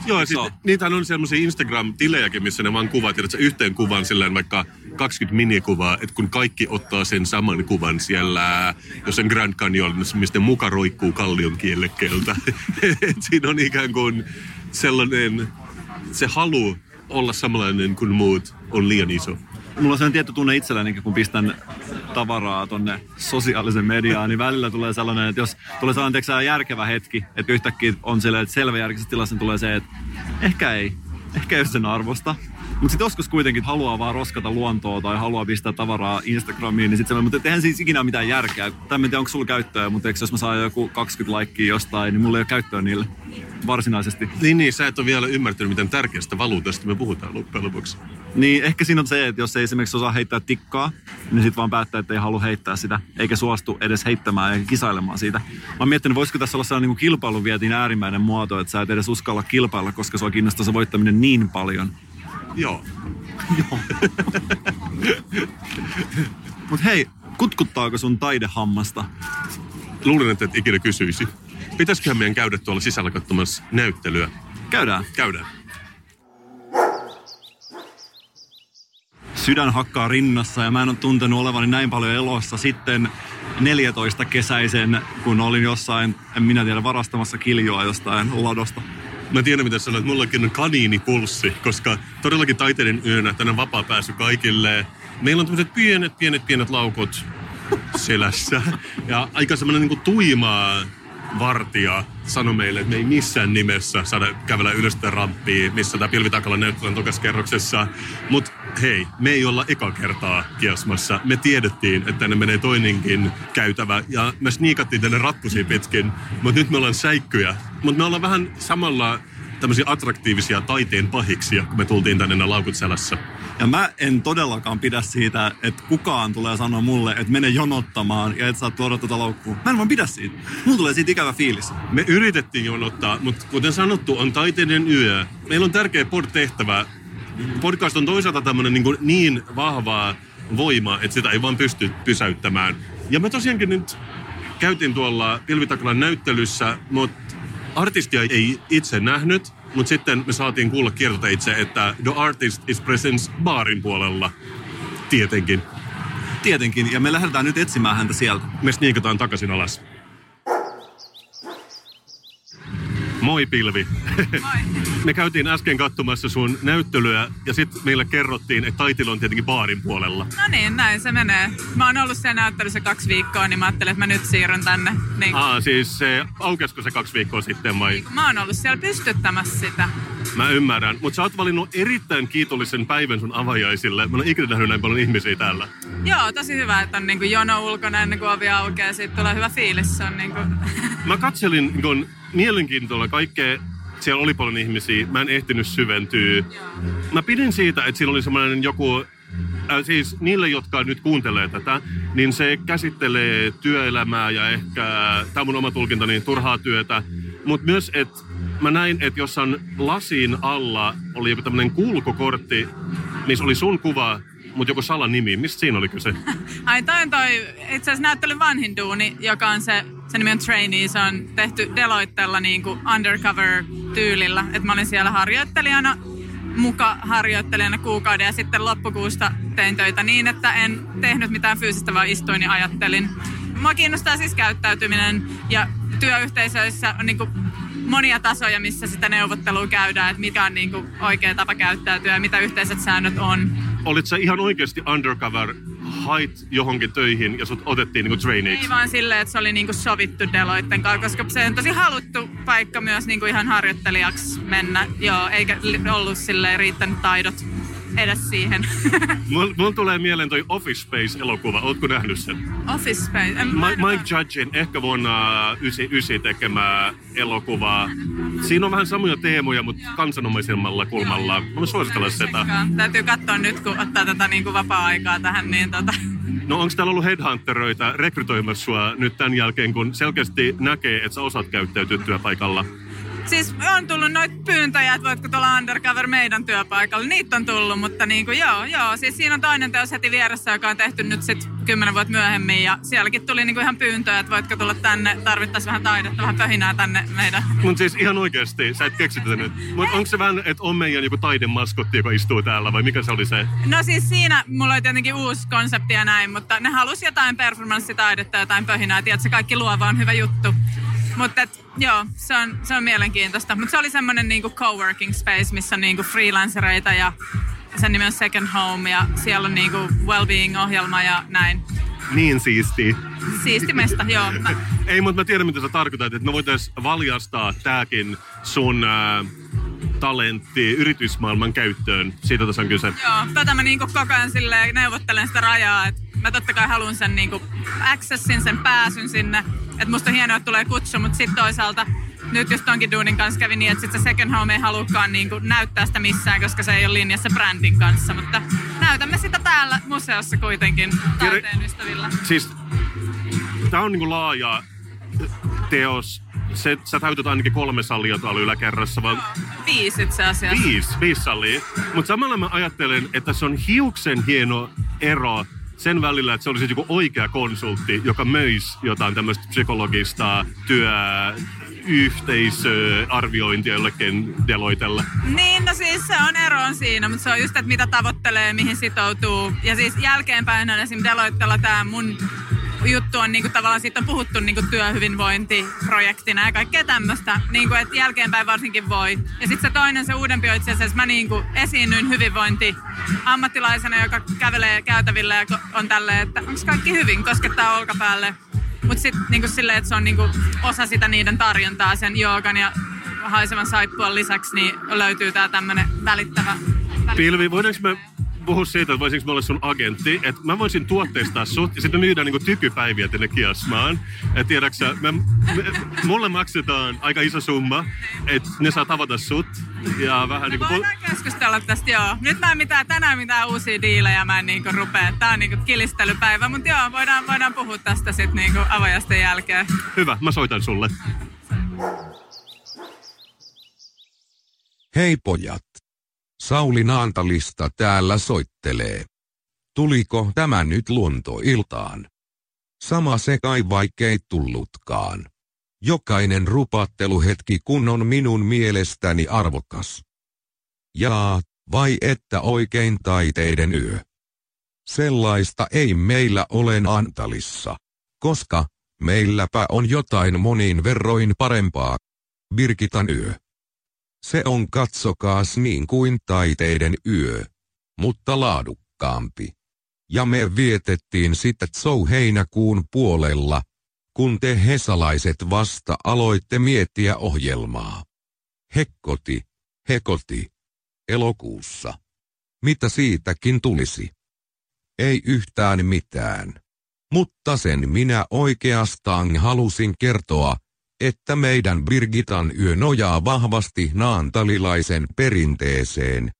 Joo, siis niitähän on semmoisia Instagram-tilejäkin, missä ne vaan kuvat, että yhteen kuvan silleen vaikka 20 minikuvaa, että kun kaikki ottaa sen saman kuvan siellä jossain Grand Canyonissa, mistä muka roikkuu kallion kielekkeeltä. siinä on ikään kuin sellainen, se halu olla samanlainen kuin muut on liian iso. Mulla on tietty tunne itselläni, kun pistän tavaraa tonne sosiaalisen mediaan, niin välillä tulee sellainen, että jos tulee sellainen teksää, järkevä hetki, että yhtäkkiä on sellainen, että tilassa niin tulee se, että ehkä ei, ehkä ei sen arvosta. Mutta sitten joskus kuitenkin haluaa vaan roskata luontoa tai haluaa pistää tavaraa Instagramiin, niin sitten se mutta eihän siis ikinä mitään järkeä. Tai en tiedä, onko sulla käyttöä, mutta eikö jos mä saan joku 20 laikkia jostain, niin mulla ei ole käyttöä niille varsinaisesti. Niin, niin, sä et ole vielä ymmärtänyt, miten tärkeästä valuutasta me puhutaan loppujen lopuksi. Niin, ehkä siinä on se, että jos ei esimerkiksi osaa heittää tikkaa, niin sitten vaan päättää, että ei halua heittää sitä, eikä suostu edes heittämään ja kisailemaan siitä. Mä oon miettinyt, voisiko tässä olla sellainen niin kilpailun vietiin äärimmäinen muoto, että sä et edes uskalla kilpailla, koska sua kiinnostaa se voittaminen niin paljon. Joo. Joo. Mut hei, kutkuttaako sun taidehammasta? Luulen, että et ikinä kysyisi. Pitäisiköhän meidän käydä tuolla sisällä katsomassa näyttelyä? Käydään. Käydään. Sydän hakkaa rinnassa ja mä en ole tuntenut olevani näin paljon elossa sitten 14 kesäisen, kun olin jossain, en minä tiedä, varastamassa kiljoa jostain ladosta. Mä tiedän, mitä sanoit. Mullakin on kaniinipulssi, koska todellakin taiteiden yönä tänne vapaa pääsy kaikille. Meillä on tämmöiset pienet, pienet, pienet laukut selässä. Ja aika semmoinen niin tuimaa vartija sanoi meille, että me ei missään nimessä saada kävellä ylös sitä ramppia, missä tämä pilvitakalla näyttelyn tokaskerroksessa. Mutta hei, me ei olla eka kertaa kiasmassa. Me tiedettiin, että tänne menee toinenkin käytävä ja me sniikattiin tänne rappusiin pitkin, mutta nyt me ollaan säikkyjä. Mutta me ollaan vähän samalla tämmöisiä attraktiivisia taiteen pahiksia, kun me tultiin tänne nämä laukut selässä. Ja mä en todellakaan pidä siitä, että kukaan tulee sanoa mulle, että mene jonottamaan ja et saa tuoda tätä laukkua. Mä en vaan pidä siitä. Mulla tulee siitä ikävä fiilis. Me yritettiin jonottaa, mutta kuten sanottu, on taiteiden yö. Meillä on tärkeä pod-tehtävä. Podcast on toisaalta tämmöinen niin, niin vahvaa voima, että sitä ei vaan pysty pysäyttämään. Ja me tosiaankin nyt käytiin tuolla Pilvitakalan näyttelyssä, mutta artistia ei itse nähnyt, mutta sitten me saatiin kuulla kiertoteitse, että The Artist is Presence baarin puolella. Tietenkin. Tietenkin, ja me lähdetään nyt etsimään häntä sieltä. Me sniikataan takaisin alas. Moi Pilvi. Me käytiin äsken katsomassa sun näyttelyä ja sitten meille kerrottiin, että taiteily on tietenkin baarin puolella. No niin, näin se menee. Mä oon ollut siellä näyttelyssä kaksi viikkoa, niin mä ajattelin, että mä nyt siirryn tänne. Niin, Aa, siis se, aukesko se kaksi viikkoa sitten vai? mä oon ollut siellä pystyttämässä sitä. Mä ymmärrän, mutta sä oot valinnut erittäin kiitollisen päivän sun avajaisille. Mä en ole ikinä nähnyt näin paljon ihmisiä täällä. Joo, tosi hyvä, että on niinku jono ulkona ennen kuin ovi aukeaa. Siitä tulee hyvä fiilis. Se on niinku... Mä katselin niin kun, mielenkiintoilla kaikkea, siellä oli paljon ihmisiä, mä en ehtinyt syventyä. Mä pidin siitä, että siinä oli semmoinen joku, äh, siis niille, jotka nyt kuuntelee tätä, niin se käsittelee työelämää ja ehkä, tämä on mun oma tulkinta, niin turhaa työtä. Mutta myös, että mä näin, että jossain lasin alla oli joku tämmöinen kulkukortti, missä oli sun kuva, mutta joku salanimi. Mistä siinä oli kyse? Ai toi on toi itse asiassa näyttelyn vanhin duuni, joka on se, se nimi on Trainee. Se on tehty Deloittella niinku undercover-tyylillä. Et mä olin siellä harjoittelijana, muka harjoittelijana kuukauden ja sitten loppukuusta tein töitä niin, että en tehnyt mitään fyysistä, vaan istuin ja ajattelin. Mua kiinnostaa siis käyttäytyminen ja työyhteisöissä on niinku monia tasoja, missä sitä neuvottelua käydään, että mikä on niinku oikea tapa käyttäytyä ja mitä yhteiset säännöt on. Olit sä ihan oikeasti undercover, hait johonkin töihin ja sut otettiin niinku traineeksi? Ei vaan silleen, että se oli niinku sovittu Deloitten kanssa, koska se on tosi haluttu paikka myös niinku ihan harjoittelijaksi mennä. Joo, eikä ollut silleen riittänyt taidot edes siihen. Mulla mul tulee mieleen toi Office Space-elokuva. Ootko nähnyt sen? Office Space. Ma- Mike Judgein ehkä vuonna 99 tekemää elokuvaa. Siinä on vähän samoja teemoja, mutta kansanomaisemmalla kulmalla. Mä suosittelen sitä. Täytyy katsoa nyt, kun ottaa tätä niinku vapaa-aikaa tähän, niin tota... No onko täällä ollut headhunteroita rekrytoimassa sua nyt tämän jälkeen, kun selkeästi näkee, että sä osaat käyttäytyä työpaikalla? Siis on tullut noita pyyntöjä, että voitko tulla undercover meidän työpaikalle. Niitä on tullut, mutta niin kuin, joo, joo. Siis siinä on toinen teos heti vieressä, joka on tehty nyt sitten kymmenen vuotta myöhemmin. Ja sielläkin tuli niin kuin ihan pyyntöjä, että voitko tulla tänne. Tarvittaisiin vähän taidetta, vähän pöhinää tänne meidän. Mutta siis ihan oikeasti, sä et keksi tätä nyt. Mutta onko se vähän, että on meidän joku taidemaskotti, joka istuu täällä, vai mikä se oli se? No siis siinä mulla oli tietenkin uusi konsepti ja näin, mutta ne halusi jotain performanssitaidetta, jotain pöhinää. Tiedätkö, kaikki luova on hyvä juttu. Mutta joo, se on, se on mielenkiintoista. Mutta se oli semmoinen niinku coworking space, missä on niinku freelancereita ja sen nimi on Second Home ja siellä on niinku well-being-ohjelma ja näin. Niin siisti. Siisti mesta, joo. Mä, Ei, mutta mä tiedän, mitä sä tarkoitat, että me voitais valjastaa tääkin sun äh, talentti yritysmaailman käyttöön. Siitä tässä on kyse. joo, tätä mä niinku koko ajan silleen neuvottelen sitä rajaa, että mä totta kai haluan sen niinku accessin, sen pääsyn sinne. Että musta on hienoa, että tulee kutsu, mutta sitten toisaalta nyt just tonkin duunin kanssa kävi niin, että sit se Second Home ei halukkaan niinku näyttää sitä missään, koska se ei ole linjassa brändin kanssa. Mutta näytämme sitä täällä museossa kuitenkin taiteen ystävillä. Siis tää on niinku laaja teos. Se, sä täytät ainakin kolme salia tuolla yläkerrassa, vaan Viisi itse asiassa. viisi, viisi salia. Mutta samalla mä ajattelen, että se on hiuksen hieno ero sen välillä, että se olisi joku oikea konsultti, joka möisi jotain tämmöistä psykologista työ yhteisöarviointia jollekin Deloitella. Niin, no siis se on ero on siinä, mutta se on just, että mitä tavoittelee, mihin sitoutuu. Ja siis jälkeenpäin on esimerkiksi Deloittella tämä mun juttu on niinku tavallaan siitä on puhuttu niinku työhyvinvointiprojektina ja kaikkea tämmöistä. Niinku, että jälkeenpäin varsinkin voi. Ja sitten se toinen, se uudempi on itse asiassa, mä niinku esiinnyin hyvinvointi ammattilaisena, joka kävelee käytävillä ja on tälleen, että onko kaikki hyvin, koskettaa olkapäälle. Mutta sitten niinku silleen, että se on niinku osa sitä niiden tarjontaa sen joogan ja haisevan saippuan lisäksi, niin löytyy tämmönen välittävä, välittävä Pilvi, voidaanko me puhua siitä, että voisinko mä olla sun agentti. Että mä voisin tuotteistaa sut ja sitten myydään niinku tykypäiviä tänne kiasmaan. Että tiedäksä, mä, me, mulle maksetaan aika iso summa, että ne saa tavata sut. Ja vähän Me niinku... pol- voidaan keskustella tästä, joo. Nyt mä en mitään, tänään mitään uusia diilejä mä en niinku rupea. Tää on niinku kilistelypäivä, mutta joo, voidaan, voidaan puhua tästä sitten niinku avajasten jälkeen. Hyvä, mä soitan sulle. Hei pojat. Sauli Naantalista täällä soittelee. Tuliko tämä nyt luontoiltaan? Sama se kai vaikkei tullutkaan. Jokainen rupatteluhetki kun on minun mielestäni arvokas. Jaa, vai että oikein taiteiden yö. Sellaista ei meillä ole Antalissa, koska meilläpä on jotain monin verroin parempaa. Birgitan yö. Se on katsokaas niin kuin taiteiden yö, mutta laadukkaampi. Ja me vietettiin sitä heinäkuun puolella, kun te hesalaiset vasta aloitte miettiä ohjelmaa. Hekkoti, hekoti, elokuussa. Mitä siitäkin tulisi? Ei yhtään mitään. Mutta sen minä oikeastaan halusin kertoa, että meidän Birgitan yö nojaa vahvasti naantalilaisen perinteeseen,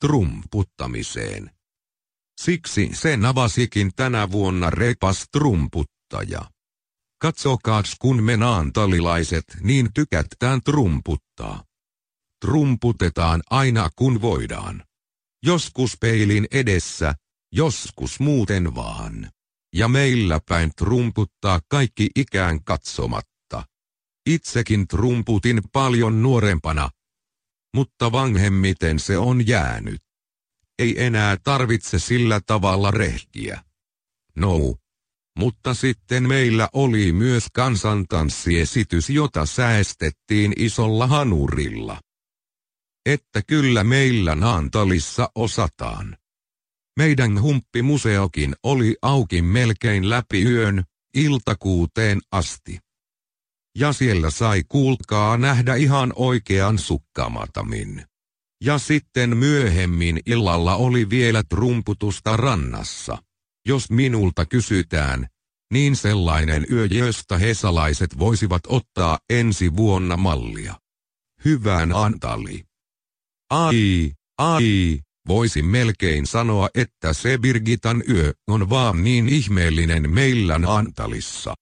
trumputtamiseen. Siksi sen avasikin tänä vuonna repas trumputtaja. Katsokaas kun me naantalilaiset niin tykätään trumputtaa. Trumputetaan aina kun voidaan. Joskus peilin edessä, joskus muuten vaan. Ja meillä päin trumputtaa kaikki ikään katsomatta. Itsekin trumputin paljon nuorempana. Mutta vanhemmiten se on jäänyt. Ei enää tarvitse sillä tavalla rehkiä. No. Mutta sitten meillä oli myös kansantanssiesitys, jota säästettiin isolla hanurilla. Että kyllä meillä Naantalissa osataan. Meidän humppimuseokin oli auki melkein läpi yön, iltakuuteen asti. Ja siellä sai kuulkaa nähdä ihan oikean sukkamatamin. Ja sitten myöhemmin illalla oli vielä trumputusta rannassa. Jos minulta kysytään, niin sellainen yö, josta hesalaiset voisivat ottaa ensi vuonna mallia. Hyvään Antali. Ai, ai, voisi melkein sanoa, että se Birgitan yö on vaan niin ihmeellinen meillä Antalissa.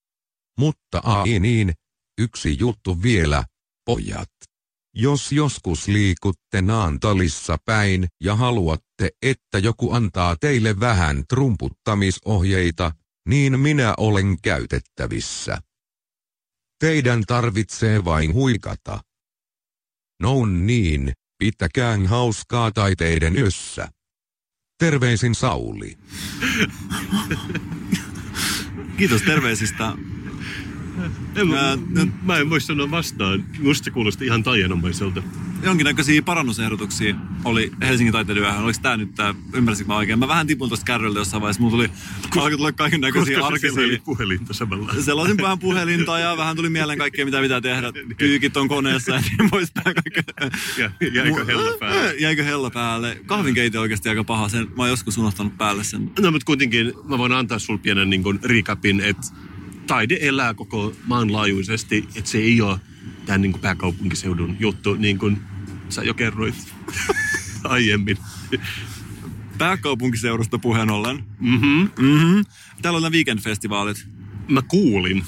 Mutta ai niin, yksi juttu vielä, pojat. Jos joskus liikutte Naantalissa päin ja haluatte, että joku antaa teille vähän trumputtamisohjeita, niin minä olen käytettävissä. Teidän tarvitsee vain huikata. No niin, pitäkään hauskaa taiteiden yössä. Terveisin Sauli. Kiitos terveisistä. En, mä, mä en voi sanoa vastaan. Musta se kuulosti ihan taianomaiselta. Jonkinnäköisiä parannusehdotuksia oli Helsingin taiteiden yöhön. Oliko tämä nyt, tää, ymmärsinkö mä oikein? Mä vähän tipun tuosta kärryltä jossain vaiheessa. Mulla tuli, alkoi tulla kaiken näköisiä arkisia. puhelinta samalla. Selasin vähän puhelinta ja vähän tuli mieleen kaikkea, mitä pitää tehdä. Pyykit on koneessa ja niin poispäin. Ja, jäikö hella päälle? Jäikö hella päälle? Kahvinkeite oikeasti aika paha. Sen, mä oon joskus unohtanut päälle sen. No mutta kuitenkin mä voin antaa sulle pienen niin recapin, että taide elää koko maanlaajuisesti, että se ei ole tämän niin kuin pääkaupunkiseudun juttu, niin kuin sä jo kerroit aiemmin. Pääkaupunkiseudusta puheen ollen. Mhm. Mm-hmm. Täällä on nämä weekend-festivaalit. Mä kuulin,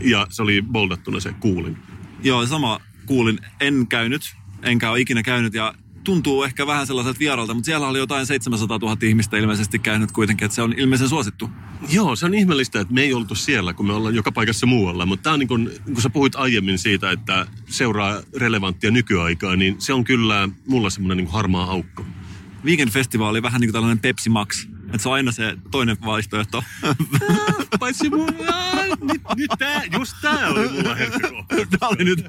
ja se oli boldattuna se kuulin. Joo, sama kuulin. En käynyt, enkä ole ikinä käynyt ja tuntuu ehkä vähän sellaiselta vieralta, mutta siellä oli jotain 700 000 ihmistä ilmeisesti käynyt kuitenkin, että se on ilmeisen suosittu. Joo, se on ihmeellistä, että me ei oltu siellä, kun me ollaan joka paikassa muualla. Mutta tämä on niin kuin, kun sä puhuit aiemmin siitä, että seuraa relevanttia nykyaikaa, niin se on kyllä mulla semmoinen niin harmaa aukko. Weekend-festivaali vähän niin kuin tällainen Pepsi Max. Että se on aina se toinen vaihtoehto. Paitsi mun, nyt, nyt tää, just tää oli mulla. Tää oli nyt...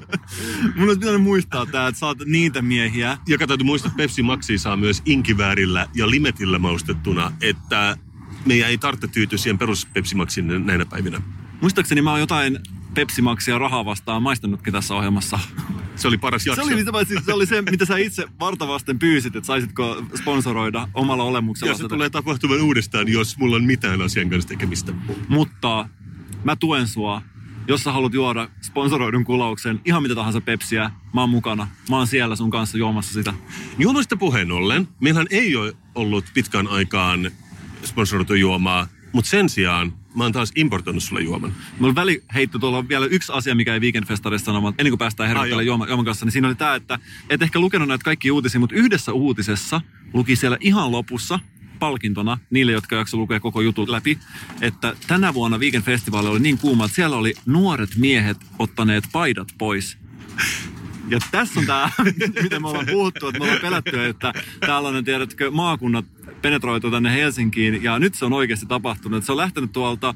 Mun olisi pitänyt muistaa tää, että sä oot niitä miehiä. Ja täytyy muistaa, että Pepsi Maxi saa myös inkiväärillä ja limetillä maustettuna, että meidän ei tarvitse tyytyä siihen perus Pepsi Maxin näinä päivinä. Muistaakseni mä oon jotain Pepsi Maxia rahaa vastaan maistanutkin tässä ohjelmassa. Se oli paras jakso. Se oli, mitä siis se oli se, mitä sä itse vartavasten pyysit, että saisitko sponsoroida omalla olemuksella ja se tätä. tulee tapahtumaan uudestaan, jos mulla on mitään asian kanssa tekemistä. Mutta mä tuen sua, jos sä haluat juoda sponsoroidun kulauksen, ihan mitä tahansa pepsiä, mä oon mukana. Mä oon siellä sun kanssa juomassa sitä. Juomasta puheen ollen, meillähän ei ole ollut pitkään aikaan sponsoroitu juomaa, mutta sen sijaan mä oon taas importoinut sulle juoman. Mulla väli heitto tuolla on vielä yksi asia, mikä ei Weekendfestarissa sanomaan, ennen kuin päästään joo. juoman, juoman kanssa, niin siinä oli tämä, että et ehkä lukenut näitä kaikki uutisia, mutta yhdessä uutisessa luki siellä ihan lopussa palkintona niille, jotka jakso lukea koko jutun läpi, että tänä vuonna Weekend Festival oli niin kuuma, että siellä oli nuoret miehet ottaneet paidat pois. Ja tässä on tämä, miten me ollaan puhuttu, että me ollaan pelätty, että tällainen, tiedätkö, maakunnat penetroituu tänne Helsinkiin, ja nyt se on oikeasti tapahtunut. Se on lähtenyt tuolta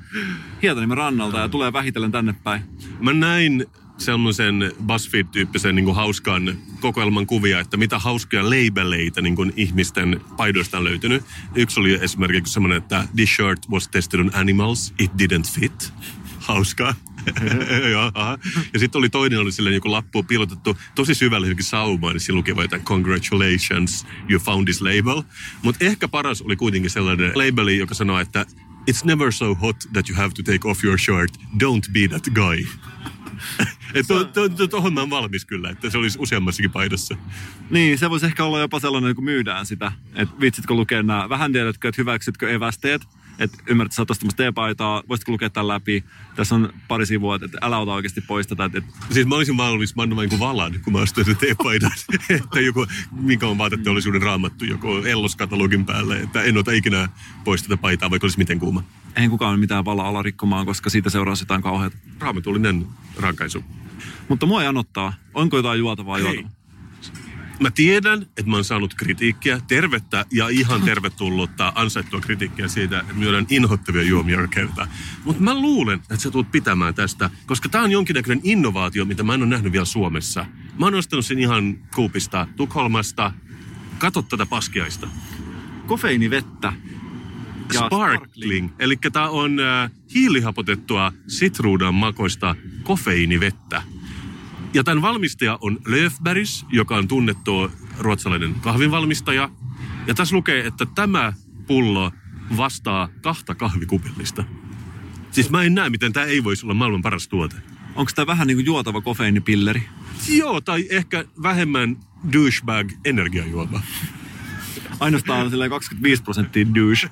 Hietaniemen rannalta ja tulee vähitellen tänne päin. Mä näin semmoisen BuzzFeed-tyyppisen niin hauskan kokoelman kuvia, että mitä hauskoja labeleita niin ihmisten paidoista on löytynyt. Yksi oli esimerkiksi semmoinen, että this shirt was tested on animals, it didn't fit. Hauskaa. Jaha. ja sitten oli toinen, oli silleen joku lappu piilotettu tosi syvälle johonkin saumaan, niin siinä luki että congratulations, you found this label. Mutta ehkä paras oli kuitenkin sellainen labeli, joka sanoo, että it's never so hot that you have to take off your shirt, don't be that guy. Et to, to, to, mä oon valmis kyllä, että se olisi useammassakin paidassa. Niin, se voisi ehkä olla jopa sellainen, kun myydään sitä. Että viitsitkö lukea nämä, vähän tiedätkö, että hyväksytkö evästeet, että ymmärrät, että sä ostamassa teepaitaa, voisitko lukea tämän läpi. Tässä on pari sivua, että älä ota oikeasti pois tätä. Että, että Siis mä olisin valmis mannamaan joku valan, kun mä ostan sen teepaidan. että joku, mikä on vaateteollisuuden raamattu, joku Ellos-katalogin päälle. Että en ota ikinä pois tätä paitaa, vaikka olisi miten kuuma. eihän kukaan mitään vala ala rikkomaan, koska siitä seuraa jotain kauheata. Raamatullinen rankaisu. Mutta mua janottaa. Onko jotain juotavaa juotavaa? Mä tiedän, että mä oon saanut kritiikkiä, tervettä ja ihan tervetullutta ansaittua kritiikkiä siitä, että myydään inhottavia juomia joka kerta. Mutta mä luulen, että sä tulet pitämään tästä, koska tää on jonkinnäköinen innovaatio, mitä mä en ole nähnyt vielä Suomessa. Mä oon ostanut sen ihan Kuupista, Tukholmasta. Kato tätä paskiaista. Kofeiinivettä. Ja Sparkling. Eli tää on äh, hiilihapotettua sitruunan makoista kofeiinivettä. Ja tämän valmistaja on Löfbergs, joka on tunnettu ruotsalainen kahvinvalmistaja. Ja tässä lukee, että tämä pullo vastaa kahta kahvikupillista. Siis mä en näe, miten tämä ei voisi olla maailman paras tuote. Onko tämä vähän niin kuin juotava kofeiinipilleri? Joo, tai ehkä vähemmän douchebag energiajuoma. Ainoastaan silleen 25 prosenttia douche.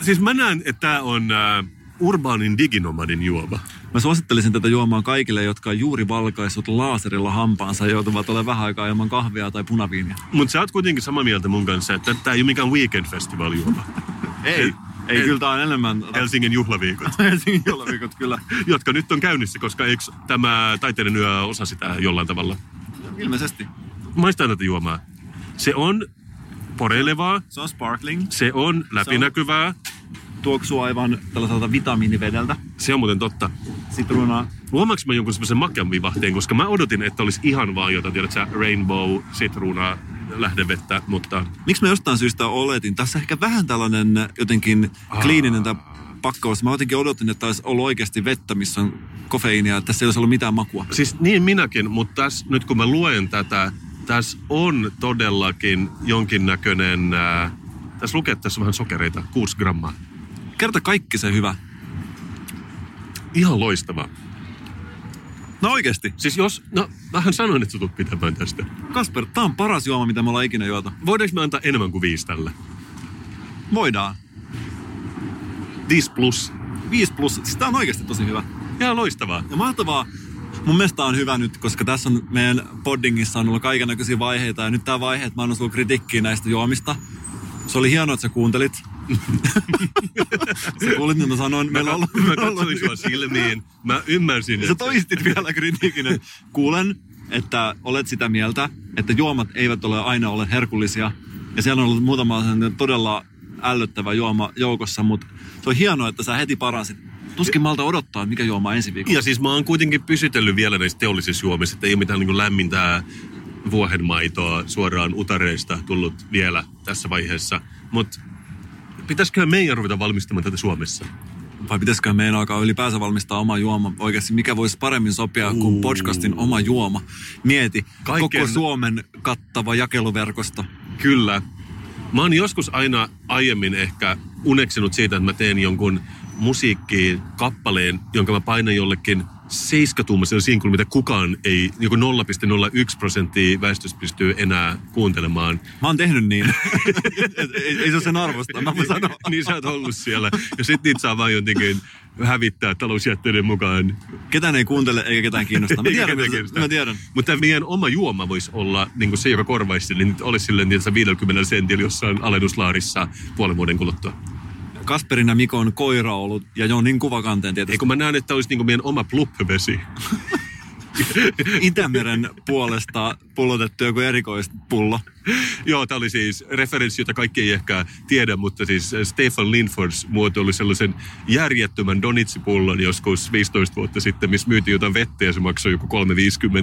Siis mä näen, että tämä on äh, urbaanin diginomadin juoma. Mä suosittelisin tätä juomaan kaikille, jotka on juuri valkaissut laaserilla hampaansa ja joutuvat olemaan vähän aikaa ilman kahvia tai punaviiniä. Mutta sä oot kuitenkin samaa mieltä mun kanssa, että tämä ei ole mikään weekend festival juoma. Ei. Ei, kyllä tää on enemmän Helsingin juhlaviikot, Helsingin juhlaviikot kyllä. jotka nyt on käynnissä, koska eikö tämä taiteiden yö osa sitä jollain tavalla? Ilmeisesti. Maistan tätä juomaa. Se on poreilevaa, Se on sparkling. se on läpinäkyvää, Tuoksuu aivan tällaiselta vitamiinivedeltä. se on muuten totta. Sitruunaa. Huomaanko mä jonkun semmoisen makean vivahteen, koska mä odotin, että olisi ihan vaan jotain, tiedät sä, rainbow, sitruuna, lähdevettä, mutta Miksi mä jostain syystä oletin? Tässä ehkä vähän tällainen jotenkin kliininen tämä pakkaus. Mä jotenkin odotin, että olisi ollut oikeasti vettä, missä on kofeiinia. Että tässä ei olisi ollut mitään makua. Siis niin minäkin, mutta tässä, nyt kun mä luen tätä, tässä on todellakin jonkinnäköinen, äh, tässä lukee, että tässä on vähän sokereita, 6 grammaa. Kerta kaikki se hyvä. Ihan loistava. No oikeasti. Siis jos, no mähän sanoin, että sä tulet pitämään tästä. Kasper, tää on paras juoma, mitä me ollaan ikinä juotu. Voidaanko me antaa enemmän kuin viisi tällä? Voidaan. 5 plus. 5 plus. Siis tää on oikeasti tosi hyvä. Ihan loistavaa. Ja mahtavaa. Mun mielestä tää on hyvä nyt, koska tässä on meidän poddingissa on ollut kaikenlaisia vaiheita. Ja nyt tää vaihe, että mä annan sulle kritiikkiä näistä juomista. Se oli hienoa, että sä kuuntelit. sä kuulit, mitä mä sanoin. Meillä on ollut, Mä katsoin sua silmiin. Mä ymmärsin, sä että... toistit vielä kritiikin. että Kuulen, että olet sitä mieltä, että juomat eivät ole aina ole herkullisia. Ja siellä on ollut muutama todella ällöttävä juoma joukossa, mutta se on hienoa, että sä heti paransit. Tuskin malta odottaa, mikä juoma ensi viikolla. Ja siis mä oon kuitenkin pysytellyt vielä näissä teollisissa juomissa, että ei ole mitään niin lämmintää vuohenmaitoa suoraan utareista tullut vielä tässä vaiheessa. Mutta pitäisiköhän meidän ruveta valmistamaan tätä Suomessa? vai pitäisikö meidän alkaa ylipäänsä valmistaa oma juoma? Oikeasti mikä voisi paremmin sopia kuin podcastin oma juoma? Mieti, Kaiken- koko Suomen kattava jakeluverkosto. Kyllä. Mä oon joskus aina aiemmin ehkä uneksinut siitä, että mä teen jonkun musiikkiin kappaleen, jonka mä painan jollekin seiskatuumaisella sinkulla, mitä kukaan ei, joku 0,01 prosenttia väestöstä pystyy enää kuuntelemaan. Mä oon tehnyt niin. ei, ei, se ole sen arvosta, mä voin sanoa. niin sä oot ollut siellä. Ja sit niitä saa vaan jotenkin hävittää talousjätteiden mukaan. Ketään ei kuuntele eikä ketään kiinnosta. Mä tiedän, mitä kiinnostaa. mä tiedän. Mutta tämä meidän oma juoma voisi olla niin se, joka korvaisi niin olisi silleen niin, että sä 50 sentillä jossain alennuslaarissa puolen vuoden kuluttua. Kasperin ja Mikon koiraolut ja Jonin kuvakanteen Ei tietysti. kun mä näen, että olisi niin meidän oma pluppevesi. Itämeren puolesta pullotettu joku erikoispullo. Joo, tämä oli siis referenssi, jota kaikki ei ehkä tiedä, mutta siis Stefan Linfors muotoili sellaisen järjettömän Donitsi-pullon joskus 15 vuotta sitten, missä myytiin jotain vettä ja se maksoi joku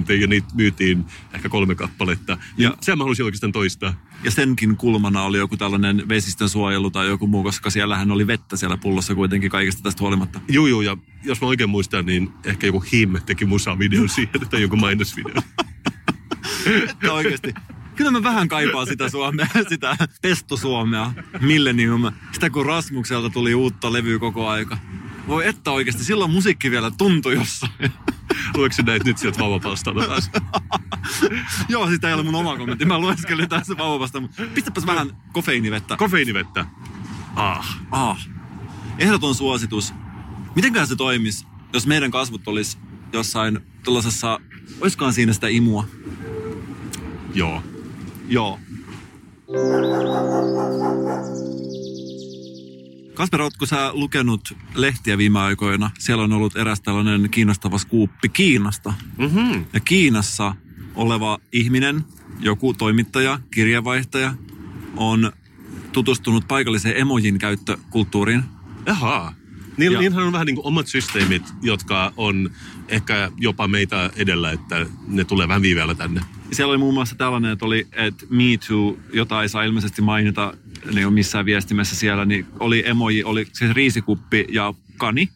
3,50 ja niitä myytiin ehkä kolme kappaletta. Ja Ja- sen mä halusin oikeastaan toistaa. Ja senkin kulmana oli joku tällainen vesistön suojelu tai joku muu, koska siellähän oli vettä siellä pullossa kuitenkin kaikesta tästä huolimatta. Juu, juu, ja jos mä oikein muistan, niin ehkä joku Him teki musavideo siihen, tai joku mainosvideo. Että oikeasti. Kyllä mä vähän kaipaan sitä Suomea, sitä pesto-Suomea, Millennium. Sitä kun Rasmukselta tuli uutta levyä koko aika. Voi että oikeasti, silloin musiikki vielä tuntui jossain. Luetko sä näitä nyt sieltä vauvapalstalta taas? Joo, sitä ei ole mun oma kommentti. Mä lueskelin tässä vauvasta, mutta pistäpäs vähän kofeiinivettä. Kofeiinivettä. Ah. Ah, ehdoton suositus. Mitenkään se toimis, jos meidän kasvut olisi jossain tuollaisessa, olisikohan siinä sitä imua? Joo. Joo. Kasper, ootko sä lukenut lehtiä viime aikoina? Siellä on ollut eräs tällainen kiinnostava skuuppi Kiinasta. Mm-hmm. Ja Kiinassa oleva ihminen, joku toimittaja, kirjeenvaihtaja, on tutustunut paikalliseen emojin käyttökulttuuriin. Jaha. Niin, niinhän on vähän niin kuin omat systeemit, jotka on ehkä jopa meitä edellä, että ne tulee vähän viiveellä tänne. Siellä oli muun muassa tällainen, että oli, että Me Too, jota ei saa ilmeisesti mainita niin on missään viestimessä siellä, niin oli emoji, oli siis riisikuppi ja kani,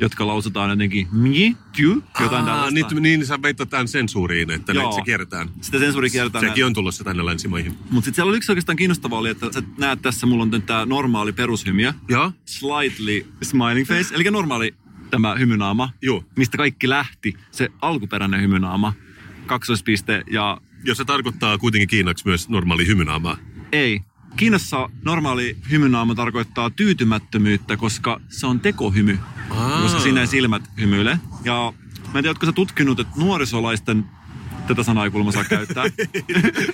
jotka lausutaan jotenkin Me Too, jotain Aa, niin, niin sä veittät tämän sensuuriin, että ne, Joo. se kierretään. Sitä sensuuri kiertää. Sekin on tulossa tänne länsimaihin. Mutta sitten siellä oli yksi oikeastaan kiinnostavaa oli, että sä näet tässä, mulla on tämä normaali perushymiö, Joo? slightly smiling face, eli normaali tämä hymynaama, Joo. mistä kaikki lähti, se alkuperäinen hymynaama, kaksoispiste ja Jos se tarkoittaa kuitenkin kiinaksi myös normaali hymynaamaa. Ei. Kiinassa normaali hymynaama tarkoittaa tyytymättömyyttä, koska se on tekohymy. Aa. Koska siinä ei silmät hymyile. Ja mä en tiedä, ootko sä tutkinut, että nuorisolaisten tätä sanaa ei kuulemma saa käyttää.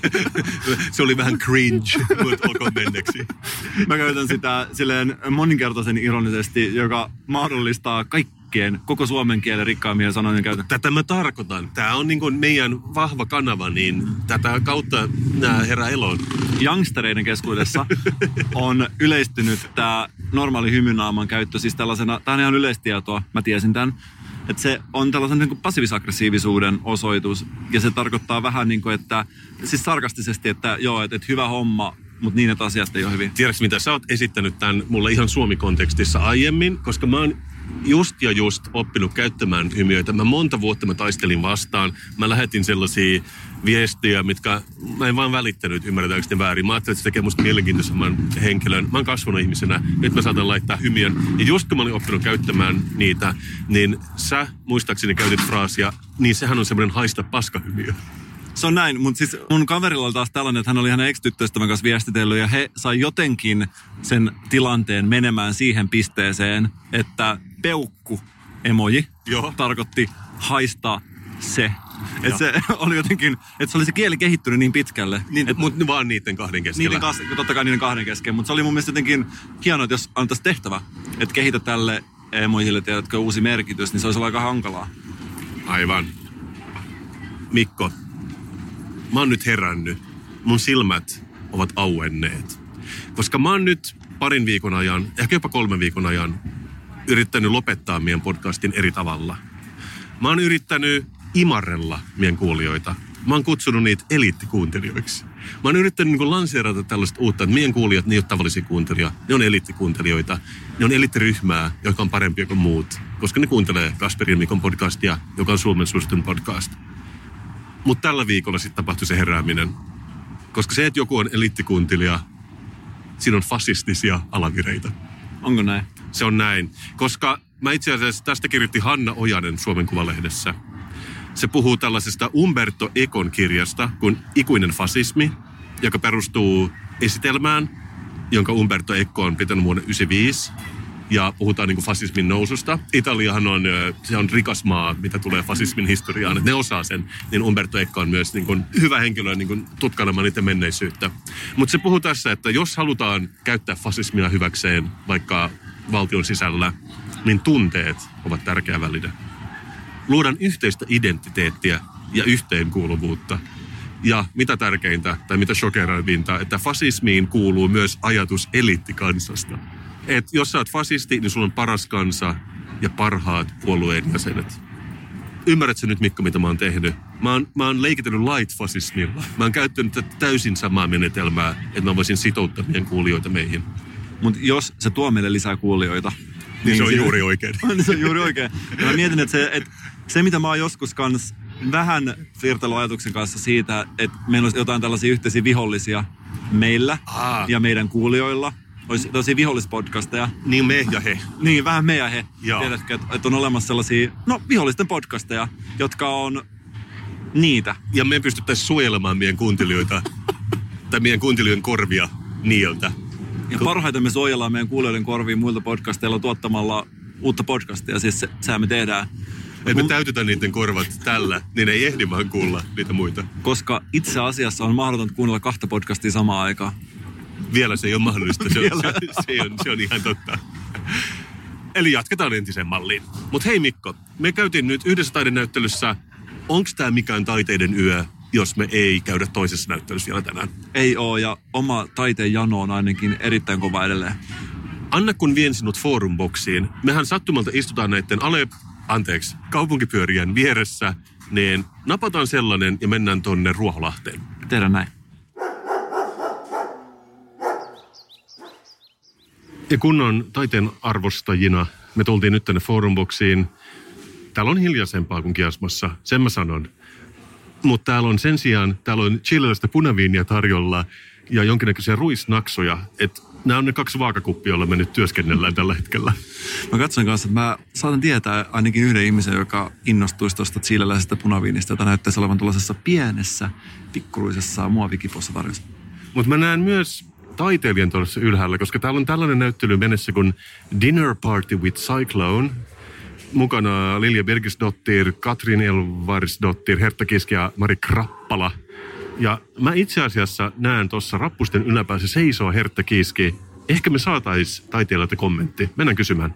se oli vähän cringe, mutta olkoon menneksi. Mä käytän sitä silleen moninkertaisen ironisesti, joka mahdollistaa kaikkien, koko suomen kielen rikkaimmien sanojen käytön. Tätä mä tarkoitan. Tämä on niin meidän vahva kanava, niin tätä kautta nämä herää eloon. youngstereiden keskuudessa on yleistynyt tämä normaali hymynaaman käyttö, siis tällaisena, tämä on ihan yleistietoa, mä tiesin tämän, että se on tällaisen niin passiivis-aggressiivisuuden osoitus, ja se tarkoittaa vähän niin kuin, että, siis sarkastisesti, että joo, että, että hyvä homma, mutta niin, että asiat ei ole hyvin. Tiedätkö mitä, sä oot esittänyt tämän mulle ihan Suomi-kontekstissa aiemmin, koska mä oon just ja just oppinut käyttämään hymyöitä. Mä monta vuotta mä taistelin vastaan. Mä lähetin sellaisia viestejä, mitkä mä en vaan välittänyt, ymmärretäänkö väärin. Mä ajattelin, että se tekee musta mielenkiintoisemman henkilön. Mä oon kasvanut ihmisenä, nyt mä saatan laittaa hymiön. Ja just kun mä olin oppinut käyttämään niitä, niin sä muistaakseni käytit fraasia, niin sehän on semmoinen haista paskahymiö. Se on näin, mutta siis mun kaverilla oli taas tällainen, että hän oli hänen ex-tyttöystävän kanssa viestitellyt ja he sai jotenkin sen tilanteen menemään siihen pisteeseen, että peukku emoji Joo. tarkoitti haista se. Että se oli jotenkin, että se oli se kieli kehittynyt niin pitkälle. Niin, että mutta vaan niiden kahden keskellä. niiden kanssa, totta kai niiden kahden kesken, mutta se oli mun mielestä jotenkin hienoa, että jos antaisi tehtävä, että kehitä tälle emojille, tiedätkö, uusi merkitys, niin se olisi aika hankalaa. Aivan. Mikko, mä oon nyt herännyt. Mun silmät ovat auenneet. Koska mä oon nyt parin viikon ajan, ehkä jopa kolmen viikon ajan, yrittänyt lopettaa meidän podcastin eri tavalla. Mä oon yrittänyt imarrella meidän kuulijoita. mä oon kutsunut niitä eliittikuuntelijoiksi. Mä oon yrittänyt niin lanseerata tällaista uutta, että meidän kuulijat, ne ei ole tavallisia kuuntelijoita, ne on eliittikuuntelijoita. Ne on eliittiryhmää, joka on parempia kuin muut, koska ne kuuntelee Kasperin Mikon podcastia, joka on Suomen suositun podcast. Mutta tällä viikolla sitten tapahtui se herääminen. Koska se, että joku on eliittikuuntelija, siinä on fasistisia alavireitä. Onko näin? Se on näin. Koska mä itse asiassa tästä kirjoitti Hanna Ojanen Suomen Kuvalehdessä. Se puhuu tällaisesta Umberto Econ kirjasta kuin Ikuinen fasismi, joka perustuu esitelmään, jonka Umberto Eco on pitänyt vuonna 1995 ja puhutaan niin fasismin noususta. Italiahan on, se on rikas maa, mitä tulee fasismin historiaan, ne osaa sen. Niin Umberto Eco on myös niin kuin hyvä henkilö niin kuin tutkailemaan niiden menneisyyttä. Mutta se puhuu tässä, että jos halutaan käyttää fasismia hyväkseen vaikka valtion sisällä, niin tunteet ovat tärkeä väline. Luodaan yhteistä identiteettiä ja yhteenkuuluvuutta. Ja mitä tärkeintä, tai mitä shokeravinta, että fasismiin kuuluu myös ajatus eliittikansasta. Et jos sä oot fasisti, niin sulla on paras kansa ja parhaat puolueen jäsenet. Ymmärrätkö nyt, Mikko, mitä mä oon tehnyt? Mä oon, mä oon leikitellyt light-fasismilla. Mä oon käyttänyt tätä täysin samaa menetelmää, että mä voisin sitouttaa meidän kuulijoita meihin. Mutta jos se tuo meille lisää kuulijoita, Niin se on juuri oikein. On, se on juuri oikein. Ja mä mietin, että se, että se mitä mä oon joskus kans vähän flirtailu ajatuksen kanssa siitä, että meillä olisi jotain tällaisia yhteisiä vihollisia meillä Aa. ja meidän kuulijoilla. Olisi tällaisia vihollispodcasteja. Niin me ja he. Niin, vähän me ja he. Joo. Tiedätkö, että, että on olemassa sellaisia, no vihollisten podcasteja, jotka on niitä. Ja me pystyttäisiin suojelemaan meidän kuuntelijoita, tai meidän kuuntelijoiden korvia niiltä. Ja parhaiten me suojellaan meidän kuulijoiden korviin muilta podcasteilla tuottamalla uutta podcastia. Siis se, sehän me tehdään. Että me täytetään niiden korvat tällä, niin ei ehdi vaan kuulla niitä muita. koska itse asiassa on mahdotonta kuunnella kahta podcastia samaan aikaan. Vielä se ei ole mahdollista, se on, se, se, on, se on ihan totta. Eli jatketaan entiseen malliin. Mutta hei Mikko, me käytiin nyt yhdessä taidenäyttelyssä. Onko tämä mikään taiteiden yö, jos me ei käydä toisessa näyttelyssä vielä tänään? Ei oo, ja oma taiteen jano on ainakin erittäin kova edelleen. Anna kun vien sinut forumboksiin. Mehän sattumalta istutaan näiden ale, anteeksi, kaupunkipyörien vieressä, niin napataan sellainen ja mennään tonne Ruoholahteen. Tehdään näin. Ja kunnon taiteen arvostajina me tultiin nyt tänne forumboksiin. Täällä on hiljaisempaa kuin kiasmassa, sen mä sanon. Mutta täällä on sen sijaan, täällä on chileläistä punaviiniä tarjolla ja jonkinnäköisiä ruisnaksoja. Et nämä on ne kaksi vaakakuppia, joilla me nyt työskennellään tällä hetkellä. Mä katson kanssa, että mä saatan tietää ainakin yhden ihmisen, joka innostuisi tuosta chileläisestä punaviinista, jota näyttäisi olevan tuollaisessa pienessä, pikkuruisessa muovikipossa tarjossa. Mutta mä näen myös taiteilijan tuossa ylhäällä, koska täällä on tällainen näyttely mennessä kuin Dinner Party with Cyclone. Mukana Lilja Birgisdottir, Katrin Elvarisdottir, Hertta Kiski ja Mari Krappala. Ja mä itse asiassa näen tuossa rappusten yläpäässä seisoo Hertta Kiski. Ehkä me saatais taiteilijalta kommentti. Mennään kysymään.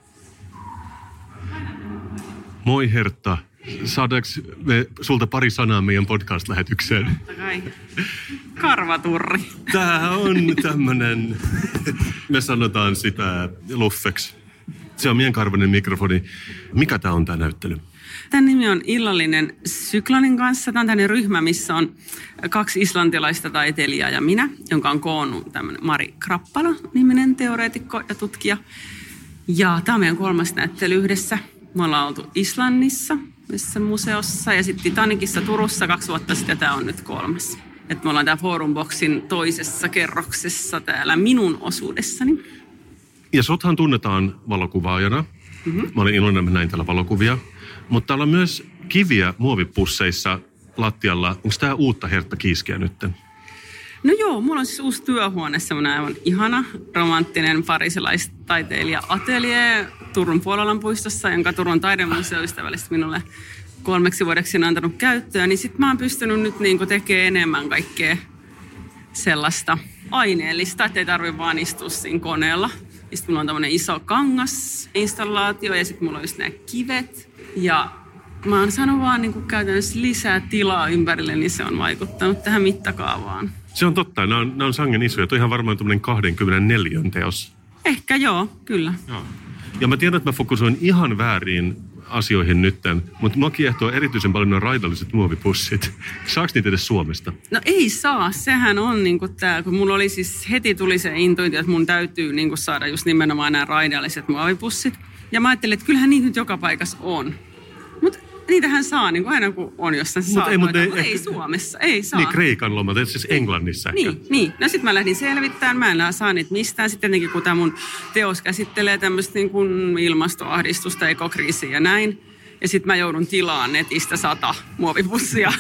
Moi Hertta. Saadaanko me sulta pari sanaa meidän podcast-lähetykseen? Karvaturri. Tää on tämmönen, me sanotaan sitä luffeksi. Se on meidän karvainen mikrofoni. Mikä tää on tää näyttely? Tämän nimi on Illallinen Syklonin kanssa. Tämä on tämmöinen ryhmä, missä on kaksi islantilaista taiteilijaa ja minä, jonka on koonnut tämmöinen Mari Krappala-niminen teoreetikko ja tutkija. Ja tämä on meidän kolmas näyttely yhdessä. Me ollaan oltu Islannissa, missä museossa, ja sitten Titanicissa Turussa kaksi vuotta sitten, tämä on nyt kolmas. Et me ollaan täällä Forumboxin toisessa kerroksessa täällä minun osuudessani. Ja sothan tunnetaan valokuvaajana. Mm-hmm. Mä olin iloinen, että näin täällä valokuvia. Mutta täällä on myös kiviä muovipusseissa lattialla. Onko tää uutta Hertta Kiiskeä nytten? No joo, mulla on siis uusi työhuone, semmoinen aivan ihana, romanttinen parisilaistaiteilija atelier Turun Puololan puistossa, jonka Turun taidemuseo ystävällisesti minulle kolmeksi vuodeksi on antanut käyttöön. Niin sit mä oon pystynyt nyt niinku tekemään enemmän kaikkea sellaista aineellista, ettei tarvi vaan istua siinä koneella. Sitten mulla on tämmöinen iso kangasinstallaatio ja sitten mulla on just nämä kivet. Ja mä oon saanut vaan niinku käytännössä lisää tilaa ympärille, niin se on vaikuttanut tähän mittakaavaan. Se on totta. Nämä on, nämä on sangen isoja. Tuo on ihan varmaan tämmöinen 24 teos. Ehkä joo, kyllä. Joo. Ja mä tiedän, että mä fokusoin ihan väärin asioihin nytten, mutta mua kiehtoo erityisen paljon nuo raidalliset muovipussit. Saako niitä edes Suomesta? No ei saa, sehän on niinku tää, kun mulla oli siis heti tuli se intuitio, että mun täytyy niinku saada just nimenomaan nämä raidalliset muovipussit. Ja mä ajattelin, että kyllähän niitä nyt joka paikassa on. Mutta niitähän saa niin kuin aina kun on jossain Mut ei, mut ei- ei, ehkä- Suomessa, ei saa. Niin Kreikan lomalta, siis Englannissa ehkä. Niin, niin. No sitten mä lähdin selvittämään, mä en saa niitä mistään. Sitten tietenkin kun tämä mun teos käsittelee tämmöistä niin kuin ilmastoahdistusta, ekokriisiä ja näin. Ja sitten mä joudun tilaan netistä sata muovipussia.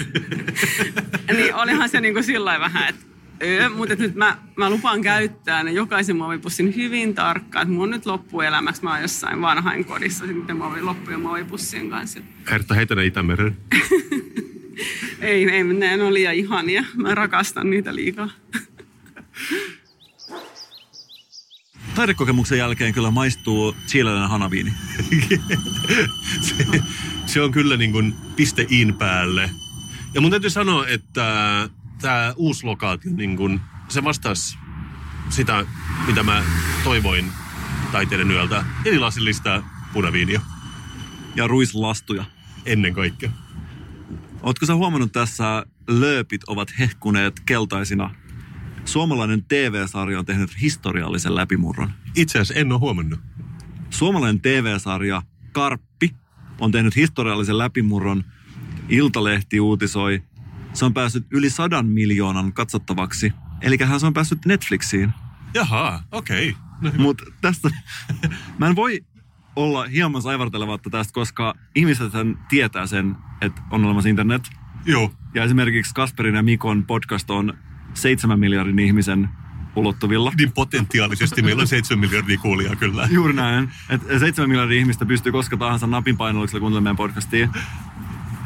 niin olihan se niin kuin sillä vähän, että öö, mutta nyt mä, mä lupaan käyttää ne jokaisen muovipussin hyvin tarkkaan. Että mun on nyt loppuelämäksi, mä oon jossain vanhainkodissa sitten muovi, loppujen muovipussien kanssa. Hertta, heitä ne Itämeren. Ei, ei, ne on liian ihania. Mä rakastan niitä liikaa. Taidekokemuksen jälkeen kyllä maistuu chileläinen hanaviini. se, se on kyllä niin kuin piste in päälle. Ja mun täytyy sanoa, että tämä uusi lokaatio, niin kuin, se vastasi sitä, mitä mä toivoin taiteiden yöltä. Eli lasillista punaviiniä Ja ruislastuja. ennen kaikkea. Ootko sä huomannut tässä, lööpit ovat hehkuneet keltaisina? Suomalainen TV-sarja on tehnyt historiallisen läpimurron. Itse asiassa en ole huomannut. Suomalainen TV-sarja Karppi on tehnyt historiallisen läpimurron. Iltalehti uutisoi. Se on päässyt yli sadan miljoonan katsottavaksi. Eli se on päässyt Netflixiin. Jaha, okei. Okay. No. Mutta tästä, mä en voi olla hieman saivartelematta tästä, koska ihmiset tietää sen, että on olemassa internet. Joo. Ja esimerkiksi Kasperin ja Mikon podcast on seitsemän miljardin ihmisen ulottuvilla. Niin potentiaalisesti meillä on 7 miljardia kuulijaa kyllä. Juuri näin. Että seitsemän miljardia ihmistä pystyy koska tahansa napin painalluksella kuuntelemaan meidän podcastia.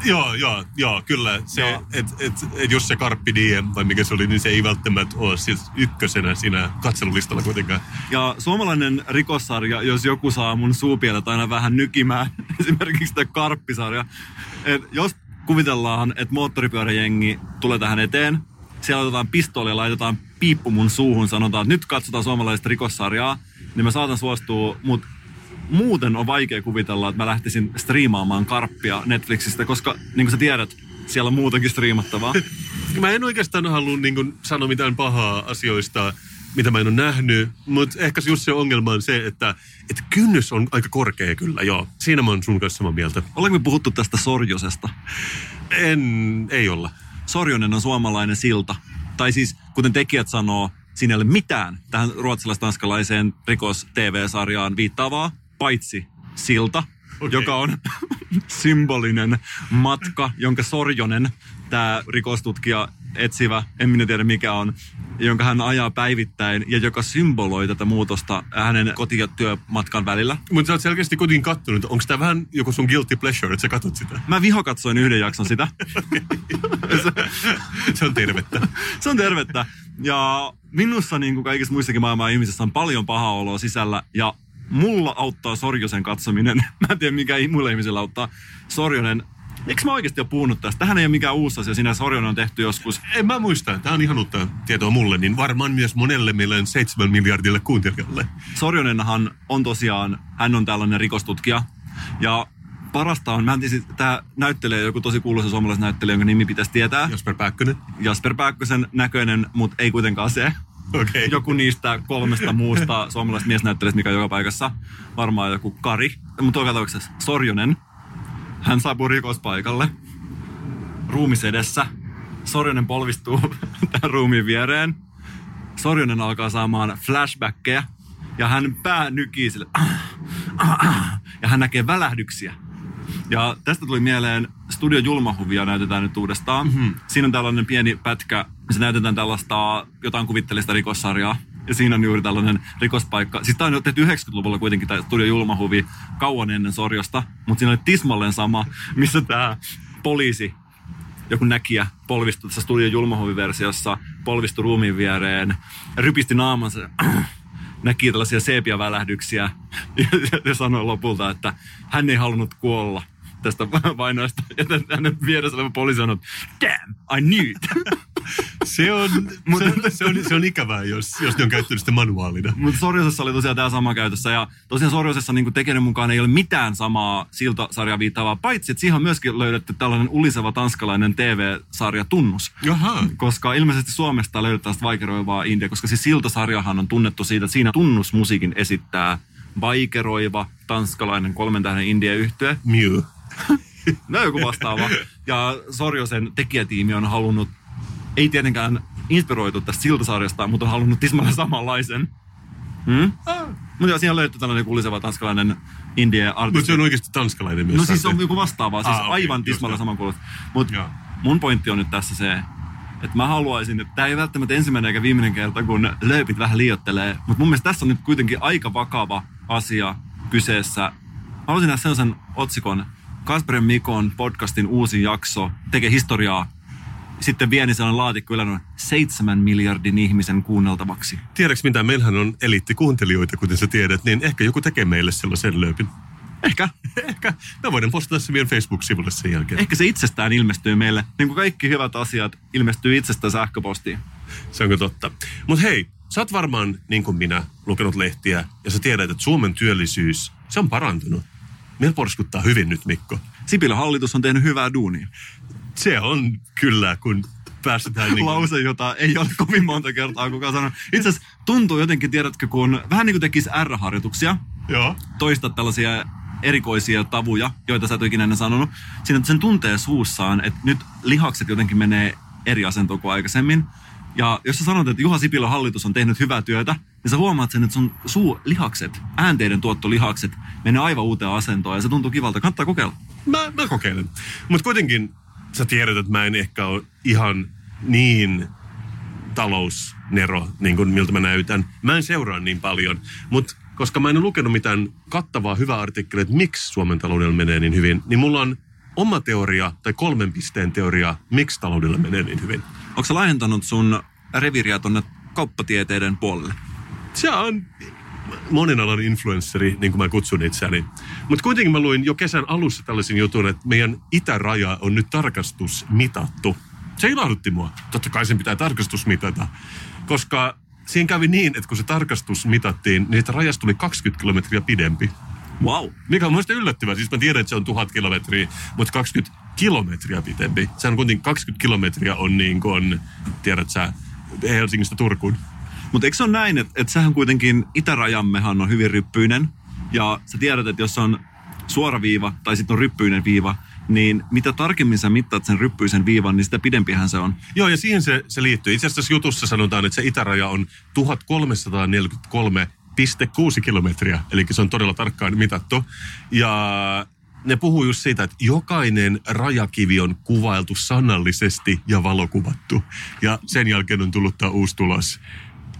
Joo, joo, joo, kyllä. Se, Joo. et, et, et jos se Carpi Diem, vai mikä se oli, niin se ei välttämättä ole siis ykkösenä siinä katselulistalla kuitenkaan. Ja suomalainen rikossarja, jos joku saa mun suupielet aina vähän nykimään, esimerkiksi tämä Karppisarja. Et jos kuvitellaan, että moottoripyöräjengi tulee tähän eteen, siellä otetaan pistooli ja laitetaan piippu mun suuhun, sanotaan, että nyt katsotaan suomalaista rikossarjaa, niin mä saatan suostua, mutta muuten on vaikea kuvitella, että mä lähtisin striimaamaan Karppia Netflixistä, koska niin kuin sä tiedät, siellä on muutenkin striimattavaa. Mä en oikeastaan halua niin kuin, sanoa mitään pahaa asioista, mitä mä en ole nähnyt, mutta ehkä just se ongelma on se, että, että kynnys on aika korkea kyllä, joo. Siinä mä oon sun kanssa samaa mieltä. Olemme puhuttu tästä Sorjosesta. En, ei olla. Sorjonen on suomalainen silta. Tai siis, kuten tekijät sanoo, siinä ei ole mitään tähän ruotsalais-tanskalaiseen rikos-TV-sarjaan viittaavaa, paitsi silta, okay. joka on symbolinen matka, jonka Sorjonen, tämä rikostutkija, etsivä, en minä tiedä mikä on, jonka hän ajaa päivittäin ja joka symboloi tätä muutosta hänen koti- ja työmatkan välillä. Mutta sä oot selkeästi kotiin kattonut. Onko tämä vähän joku sun guilty pleasure, että sä katot sitä? Mä vihokatsoin yhden jakson sitä. se on tervettä. Se on tervettä. Ja minussa niin kuin kaikissa muissakin maailman ihmisissä on paljon pahaa oloa sisällä. Ja mulla auttaa Sorjosen katsominen. Mä en tiedä, mikä muilla ihmisillä auttaa. Sorjonen, eikö mä oikeasti ole puhunut tästä? Tähän ei ole mikään uusi asia. Siinä Sorjonen on tehty joskus. En mä muista. Tämä on ihan uutta tietoa mulle, niin varmaan myös monelle meidän seitsemän miljardille kuuntelijalle. Sorjonenhan on tosiaan, hän on tällainen rikostutkija. Ja parasta on, mä en tiedä, tämä näyttelee joku tosi kuuluisa suomalaisnäyttelijä, jonka nimi pitäisi tietää. Jasper Pääkkönen. Jasper Pääkkösen näköinen, mutta ei kuitenkaan se. Okei. Joku niistä kolmesta muusta suomalaisesta miesnäyttelijästä, mikä on joka paikassa. Varmaan joku Kari. Mutta joka tapauksessa Sorjonen. Hän saapuu rikospaikalle. Ruumis edessä. Sorjonen polvistuu tämän ruumiin viereen. Sorjonen alkaa saamaan flashbackkejä. Ja hän pää nykii sille. Ja hän näkee välähdyksiä. Ja tästä tuli mieleen Studio Julmahuvia näytetään nyt uudestaan. Mm-hmm. Siinä on tällainen pieni pätkä, missä näytetään tällaista jotain kuvitteellista rikossarjaa. Ja siinä on juuri tällainen rikospaikka. Siis tämä on tehty 90-luvulla kuitenkin tämä Studio Julmahuvi kauan ennen Sorjosta. Mutta siinä oli tismalleen sama, missä tämä poliisi, joku näkijä polvistui tässä Studio Julmahuvi-versiossa, polvistui ruumiin viereen, rypisti naamansa näki tällaisia seepiavälähdyksiä ja, ja sanoi lopulta, että hän ei halunnut kuolla tästä vainoista. Ja hänen vieressä oleva poliisi sanoi, damn, I knew it. Se on, se, se, on, se on ikävää, jos, jos ne on käyttänyt sitä manuaalina. Mutta Sorjosessa oli tosiaan tämä sama käytössä. Ja tosiaan Sorjosessa niin tekijän mukaan ei ole mitään samaa siltasarjaa viittaavaa, paitsi että siihen on myöskin löydetty tällainen uliseva tanskalainen TV-sarja Tunnus. Jaha. Koska ilmeisesti Suomesta löydetään tästä vaikeroivaa India, koska siis siltasarjahan on tunnettu siitä, että siinä tunnusmusiikin esittää vaikeroiva tanskalainen kolmen tähden India-yhtye. Mew. No joku vastaava. Ja Sorjosen tekijätiimi on halunnut, ei tietenkään inspiroitu tästä siltasarjasta, mutta on halunnut tismalleen samanlaisen. Hmm? Mutta joo, siinä on löydetty tällainen kuliseva tanskalainen indie Mutta artisti. se on oikeasti tanskalainen myös. No siis se- on joku vastaava, siis Ah, okei, aivan just tismalleen näin. samankuuloista. Mutta mun pointti on nyt tässä se, että mä haluaisin, että tämä ei välttämättä ensimmäinen eikä viimeinen kerta, kun lööpit vähän liiottelee. Mutta mun mielestä tässä on nyt kuitenkin aika vakava asia kyseessä. Mä haluaisin nähdä sellaisen otsikon, Kasperin Mikon podcastin uusi jakso tekee historiaa. Sitten vieni sellainen laatikko ylännyt seitsemän miljardin ihmisen kuunneltavaksi. Tiedätkö mitä? Meillähän on eliittikuuntelijoita, kuten sä tiedät, niin ehkä joku tekee meille sellaisen lööpin. Ehkä. Ehkä. Mä voin postata se meidän Facebook-sivulle sen jälkeen. Ehkä se itsestään ilmestyy meille. Niin kuin kaikki hyvät asiat ilmestyy itsestään sähköpostiin. Se onko totta. Mutta hei, sä oot varmaan, niin kuin minä, lukenut lehtiä ja sä tiedät, että Suomen työllisyys, se on parantunut. Meillä porskuttaa hyvin nyt, Mikko. Sipilän hallitus on tehnyt hyvää duunia. Se on kyllä, kun päästetään... Niin Lause, jota ei ole kovin monta kertaa kukaan sanonut. Itse asiassa tuntuu jotenkin, tiedätkö, kun vähän niin kuin tekisi R-harjoituksia, Joo. toista tällaisia erikoisia tavuja, joita sä et ikinä ennen sanonut. Siinä sen tuntee suussaan, että nyt lihakset jotenkin menee eri asentoon kuin aikaisemmin. Ja jos sä sanot, että Juha Sipilän hallitus on tehnyt hyvää työtä, niin sä huomaat sen, että sun suulihakset, äänteiden tuottolihakset menee aivan uuteen asentoon ja se tuntuu kivalta. Kannattaa kokeilla. Mä, mä kokeilen. Mutta kuitenkin sä tiedät, että mä en ehkä ole ihan niin talousnero, niin kuin miltä mä näytän. Mä en seuraa niin paljon, mutta koska mä en ole lukenut mitään kattavaa hyvää artikkelia, että miksi Suomen taloudella menee niin hyvin, niin mulla on oma teoria tai kolmen pisteen teoria, miksi taloudella menee niin hyvin. Onko sä laajentanut sun reviriä tonne kauppatieteiden puolelle? Se on monen alan influenssari, niin kuin mä kutsun itseäni. Mutta kuitenkin mä luin jo kesän alussa tällaisen jutun, että meidän itäraja on nyt tarkastusmitattu. Se ilahdutti mua. Totta kai sen pitää tarkastus mitata, koska siinä kävi niin, että kun se tarkastus mitattiin, niin että rajasta tuli 20 kilometriä pidempi. Wow. Mikä on muista yllättävää. Siis mä tiedän, että se on tuhat kilometriä, mutta 20 kilometriä pitempi. Sehän on kuitenkin 20 kilometriä on niin kuin, tiedät sä, Helsingistä Turkuun. Mutta eikö se ole näin, että, että sehän kuitenkin itärajammehan on hyvin ryppyinen. Ja sä tiedät, että jos on suora viiva tai sitten on ryppyinen viiva, niin mitä tarkemmin sä mittaat sen ryppyisen viivan, niin sitä pidempihän se on. Joo, ja siihen se, se liittyy. Itse asiassa tässä jutussa sanotaan, että se itäraja on 1343,6 kilometriä, eli se on todella tarkkaan mitattu. Ja ne puhuu just siitä, että jokainen rajakivi on kuvailtu sanallisesti ja valokuvattu. Ja sen jälkeen on tullut tämä uusi tulos.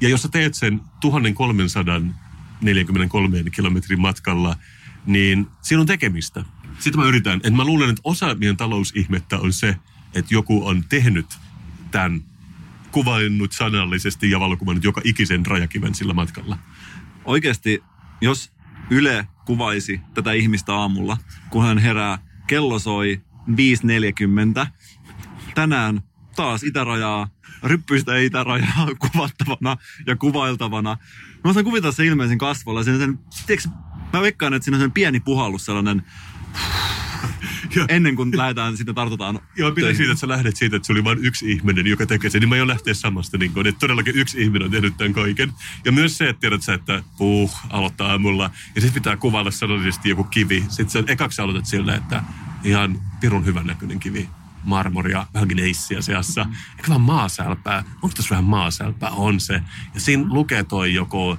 Ja jos sä teet sen 1343 kilometrin matkalla, niin siinä on tekemistä. Sitten mä yritän, että mä luulen, että osa meidän talousihmettä on se, että joku on tehnyt tämän kuvainnut sanallisesti ja valokuvannut joka ikisen rajakiven sillä matkalla. Oikeasti, jos Yle kuvaisi tätä ihmistä aamulla, kun hän herää, kello soi 5.40. Tänään taas itärajaa, ryppyistä itärajaa kuvattavana ja kuvailtavana. Mä saan kuvitella se ilmeisen kasvolla. Sen, sen, tiedätkö, mä veikkaan, että siinä on sellainen pieni puhallus, sellainen Ja- ennen kuin lähdetään, sitten tartutaan Joo, töihin. siitä, että sä lähdet siitä, että se oli vain yksi ihminen, joka tekee sen. Niin mä jo lähteä samasta, niin kuin, että todellakin yksi ihminen on tehnyt tämän kaiken. Ja myös se, että tiedät sä, että puh, aloittaa aamulla. Ja sitten pitää kuvailla sanallisesti joku kivi. Sitten sä ekaksi aloitat sillä, että ihan pirun hyvän näköinen kivi. Marmoria, vähän gneissiä seassa. Eikä vaan maasälpää. Onko tässä vähän maasälpää? On se. Ja siinä lukee toi joku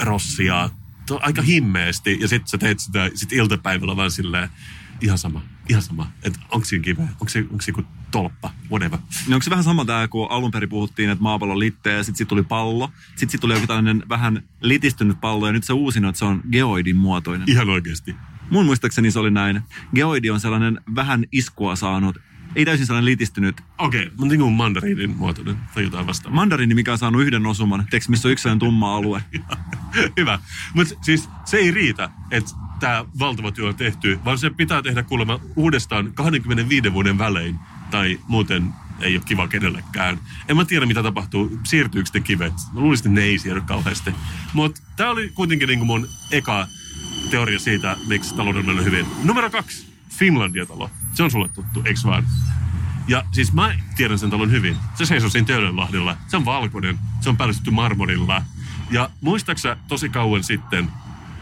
rossia to, aika himmeesti. Ja sitten sä teet sitä sit iltapäivällä vaan silleen, ihan sama, ihan sama. Että onko siinä kiveä, onko se, onko se joku tolppa, whatever. Niin onko se vähän sama tämä, kun alun perin puhuttiin, että maapallo litteä ja sitten sit tuli pallo. Sitten sit tuli joku tällainen vähän litistynyt pallo ja nyt se uusin että se on geoidin muotoinen. Ihan oikeasti. Mun muistaakseni se oli näin. Geoidi on sellainen vähän iskua saanut, ei täysin sellainen litistynyt. Okei, okay, mutta niin kuin mandariinin muotoinen tai jotain vastaavaa. Mandarini, mikä on saanut yhden osuman. Tiedätkö, missä on yksi tumma alue? Hyvä. Mutta siis se ei riitä, että tämä valtava työ on tehty, vaan se pitää tehdä kuulemma uudestaan 25 vuoden välein. Tai muuten ei ole kiva kenellekään. En mä tiedä, mitä tapahtuu. Siirtyykö ne kivet? Mä luulisin, että ne ei siirry kauheasti. Mutta tämä oli kuitenkin niin kuin mun eka teoria siitä, miksi talouden on hyvin. Numero kaksi. Finlandia-talo. Se on sulle tuttu, eikö vaan? Ja siis mä tiedän sen talon hyvin. Se seisoo siinä Töölönlahdella. Se on valkoinen. Se on päällystetty marmorilla. Ja muistaaksä tosi kauan sitten,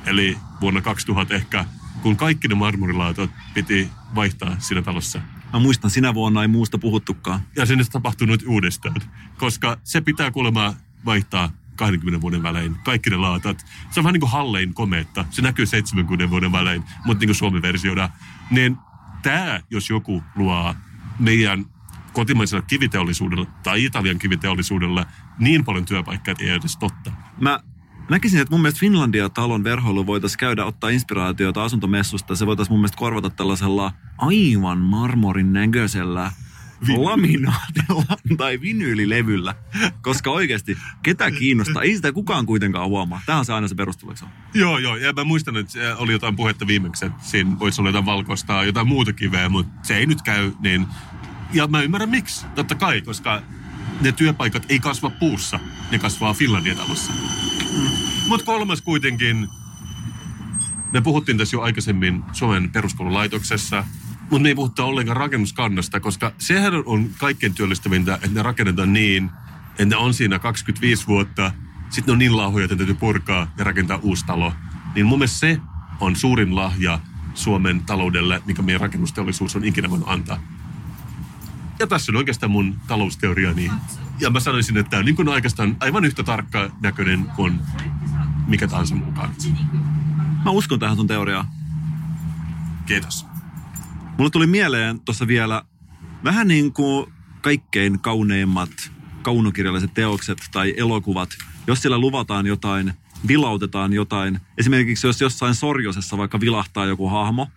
eli vuonna 2000 ehkä, kun kaikki ne marmorilaatot piti vaihtaa siinä talossa. Mä muistan, sinä vuonna ei muusta puhuttukaan. Ja tapahtuu nyt uudestaan, koska se pitää kuulemma vaihtaa 20 vuoden välein, kaikki ne laatat. Se on vähän niin kuin Hallein komeetta. Se näkyy 70 vuoden välein, mutta niin kuin Suomen versiona. Niin tämä, jos joku luo meidän kotimaisella kiviteollisuudella tai Italian kiviteollisuudella niin paljon työpaikkaa, että ei edes totta. Mä näkisin, että mun mielestä Finlandia-talon verhoilu voitaisiin käydä ottaa inspiraatiota asuntomessusta. Se voitaisiin mun mielestä korvata tällaisella aivan marmorin näköisellä laminaatilla tai vinyylilevyllä. Koska oikeasti, ketä kiinnostaa? Ei sitä kukaan kuitenkaan huomaa. Tähän on se aina se perustulekso. Joo, joo. Ja mä muistan, että oli jotain puhetta viimeksi, että siinä voisi olla jotain valkoista jotain muuta kiveä, mutta se ei nyt käy, niin... Ja mä ymmärrän miksi. Totta kai, koska ne työpaikat ei kasva puussa, ne kasvaa Finlandian talossa. Mm. Mutta kolmas kuitenkin, me puhuttiin tässä jo aikaisemmin Suomen peruskoululaitoksessa, mutta me ei puhuta ollenkaan rakennuskannasta, koska sehän on kaikkein työllistävintä, että ne rakennetaan niin, että ne on siinä 25 vuotta, sitten ne on niin lahoja, että täytyy purkaa ja rakentaa uusi talo. Niin mun mielestä se on suurin lahja Suomen taloudelle, mikä meidän rakennusteollisuus on ikinä voinut antaa. Ja tässä on oikeastaan mun talousteoriani. Ja mä sanoisin, että tämä on niin kuin oikeastaan aivan yhtä tarkka näköinen kuin mikä tahansa mukaan. Mä uskon tähän sun teoriaan. Kiitos. Mulle tuli mieleen tuossa vielä vähän niin kuin kaikkein kauneimmat kaunokirjalliset teokset tai elokuvat. Jos siellä luvataan jotain, vilautetaan jotain. Esimerkiksi jos jossain sorjosessa vaikka vilahtaa joku hahmo,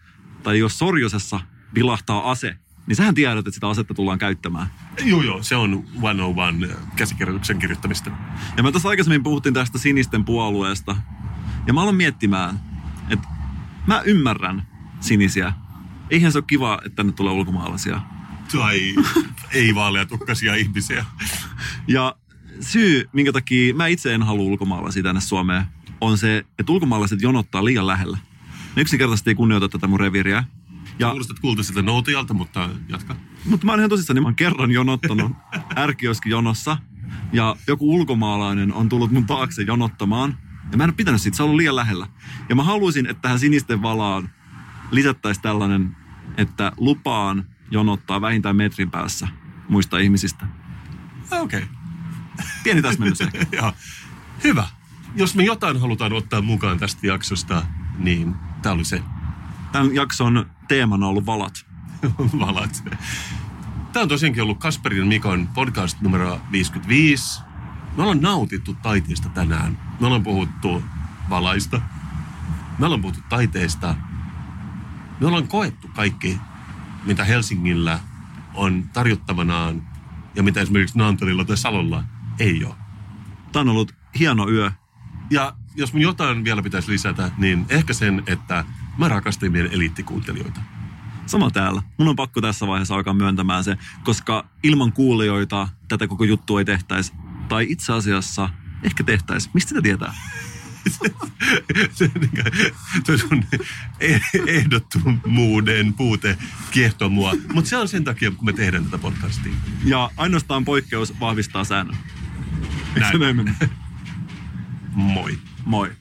tai jos sorjosessa vilahtaa ase, niin sähän tiedät, että sitä asetta tullaan käyttämään. Joo, joo, se on 101 käsikirjoituksen kirjoittamista. Ja mä tuossa aikaisemmin puhuttiin tästä sinisten puolueesta. Ja mä aloin miettimään, että mä ymmärrän sinisiä. Eihän se ole kiva, että tänne tulee ulkomaalaisia. Tai ei vaaleatukkaisia ihmisiä. Ja syy, minkä takia mä itse en halua ulkomaalaisia tänne Suomeen, on se, että ulkomaalaiset jonottaa liian lähellä. Ne yksinkertaisesti ei kunnioita tätä mun reviiriä. Ja kuulostat kultaiselta noutajalta, mutta jatka. Mutta mä oon ihan tosissaan, niin mä oon kerran jonottanut ärkioski jonossa ja joku ulkomaalainen on tullut mun taakse jonottamaan. Ja mä en ole pitänyt siitä, se on ollut liian lähellä. Ja mä haluaisin, että tähän sinisten valaan lisättäisiin tällainen, että lupaan jonottaa vähintään metrin päässä muista ihmisistä. Okei. Okay. Pieni täsmennys. Joo. Hyvä. Jos me jotain halutaan ottaa mukaan tästä jaksosta, niin tämä oli se. Tämän jakson teemana on ollut valat. Valat. Tämä on tosiaankin ollut Kasperin Mikon podcast numero 55. Me ollaan nautittu taiteesta tänään. Me ollaan puhuttu valaista. Me ollaan puhuttu taiteesta. Me ollaan koettu kaikki, mitä Helsingillä on tarjottavanaan ja mitä esimerkiksi Naantalilla tai Salolla ei ole. Tämä on ollut hieno yö. Ja jos mun jotain vielä pitäisi lisätä, niin ehkä sen, että mä rakastan meidän eliittikuuntelijoita. Sama täällä. Mun on pakko tässä vaiheessa alkaa myöntämään se, koska ilman kuulijoita tätä koko juttu ei tehtäisi. Tai itse asiassa ehkä tehtäisi. Mistä sitä tietää? Ehdottomuuden puute kiehtoo mua. Mutta se on sen takia, kun me tehdään tätä podcastia. Ja ainoastaan poikkeus vahvistaa säännön. Näin. se näin? Moi. Moi.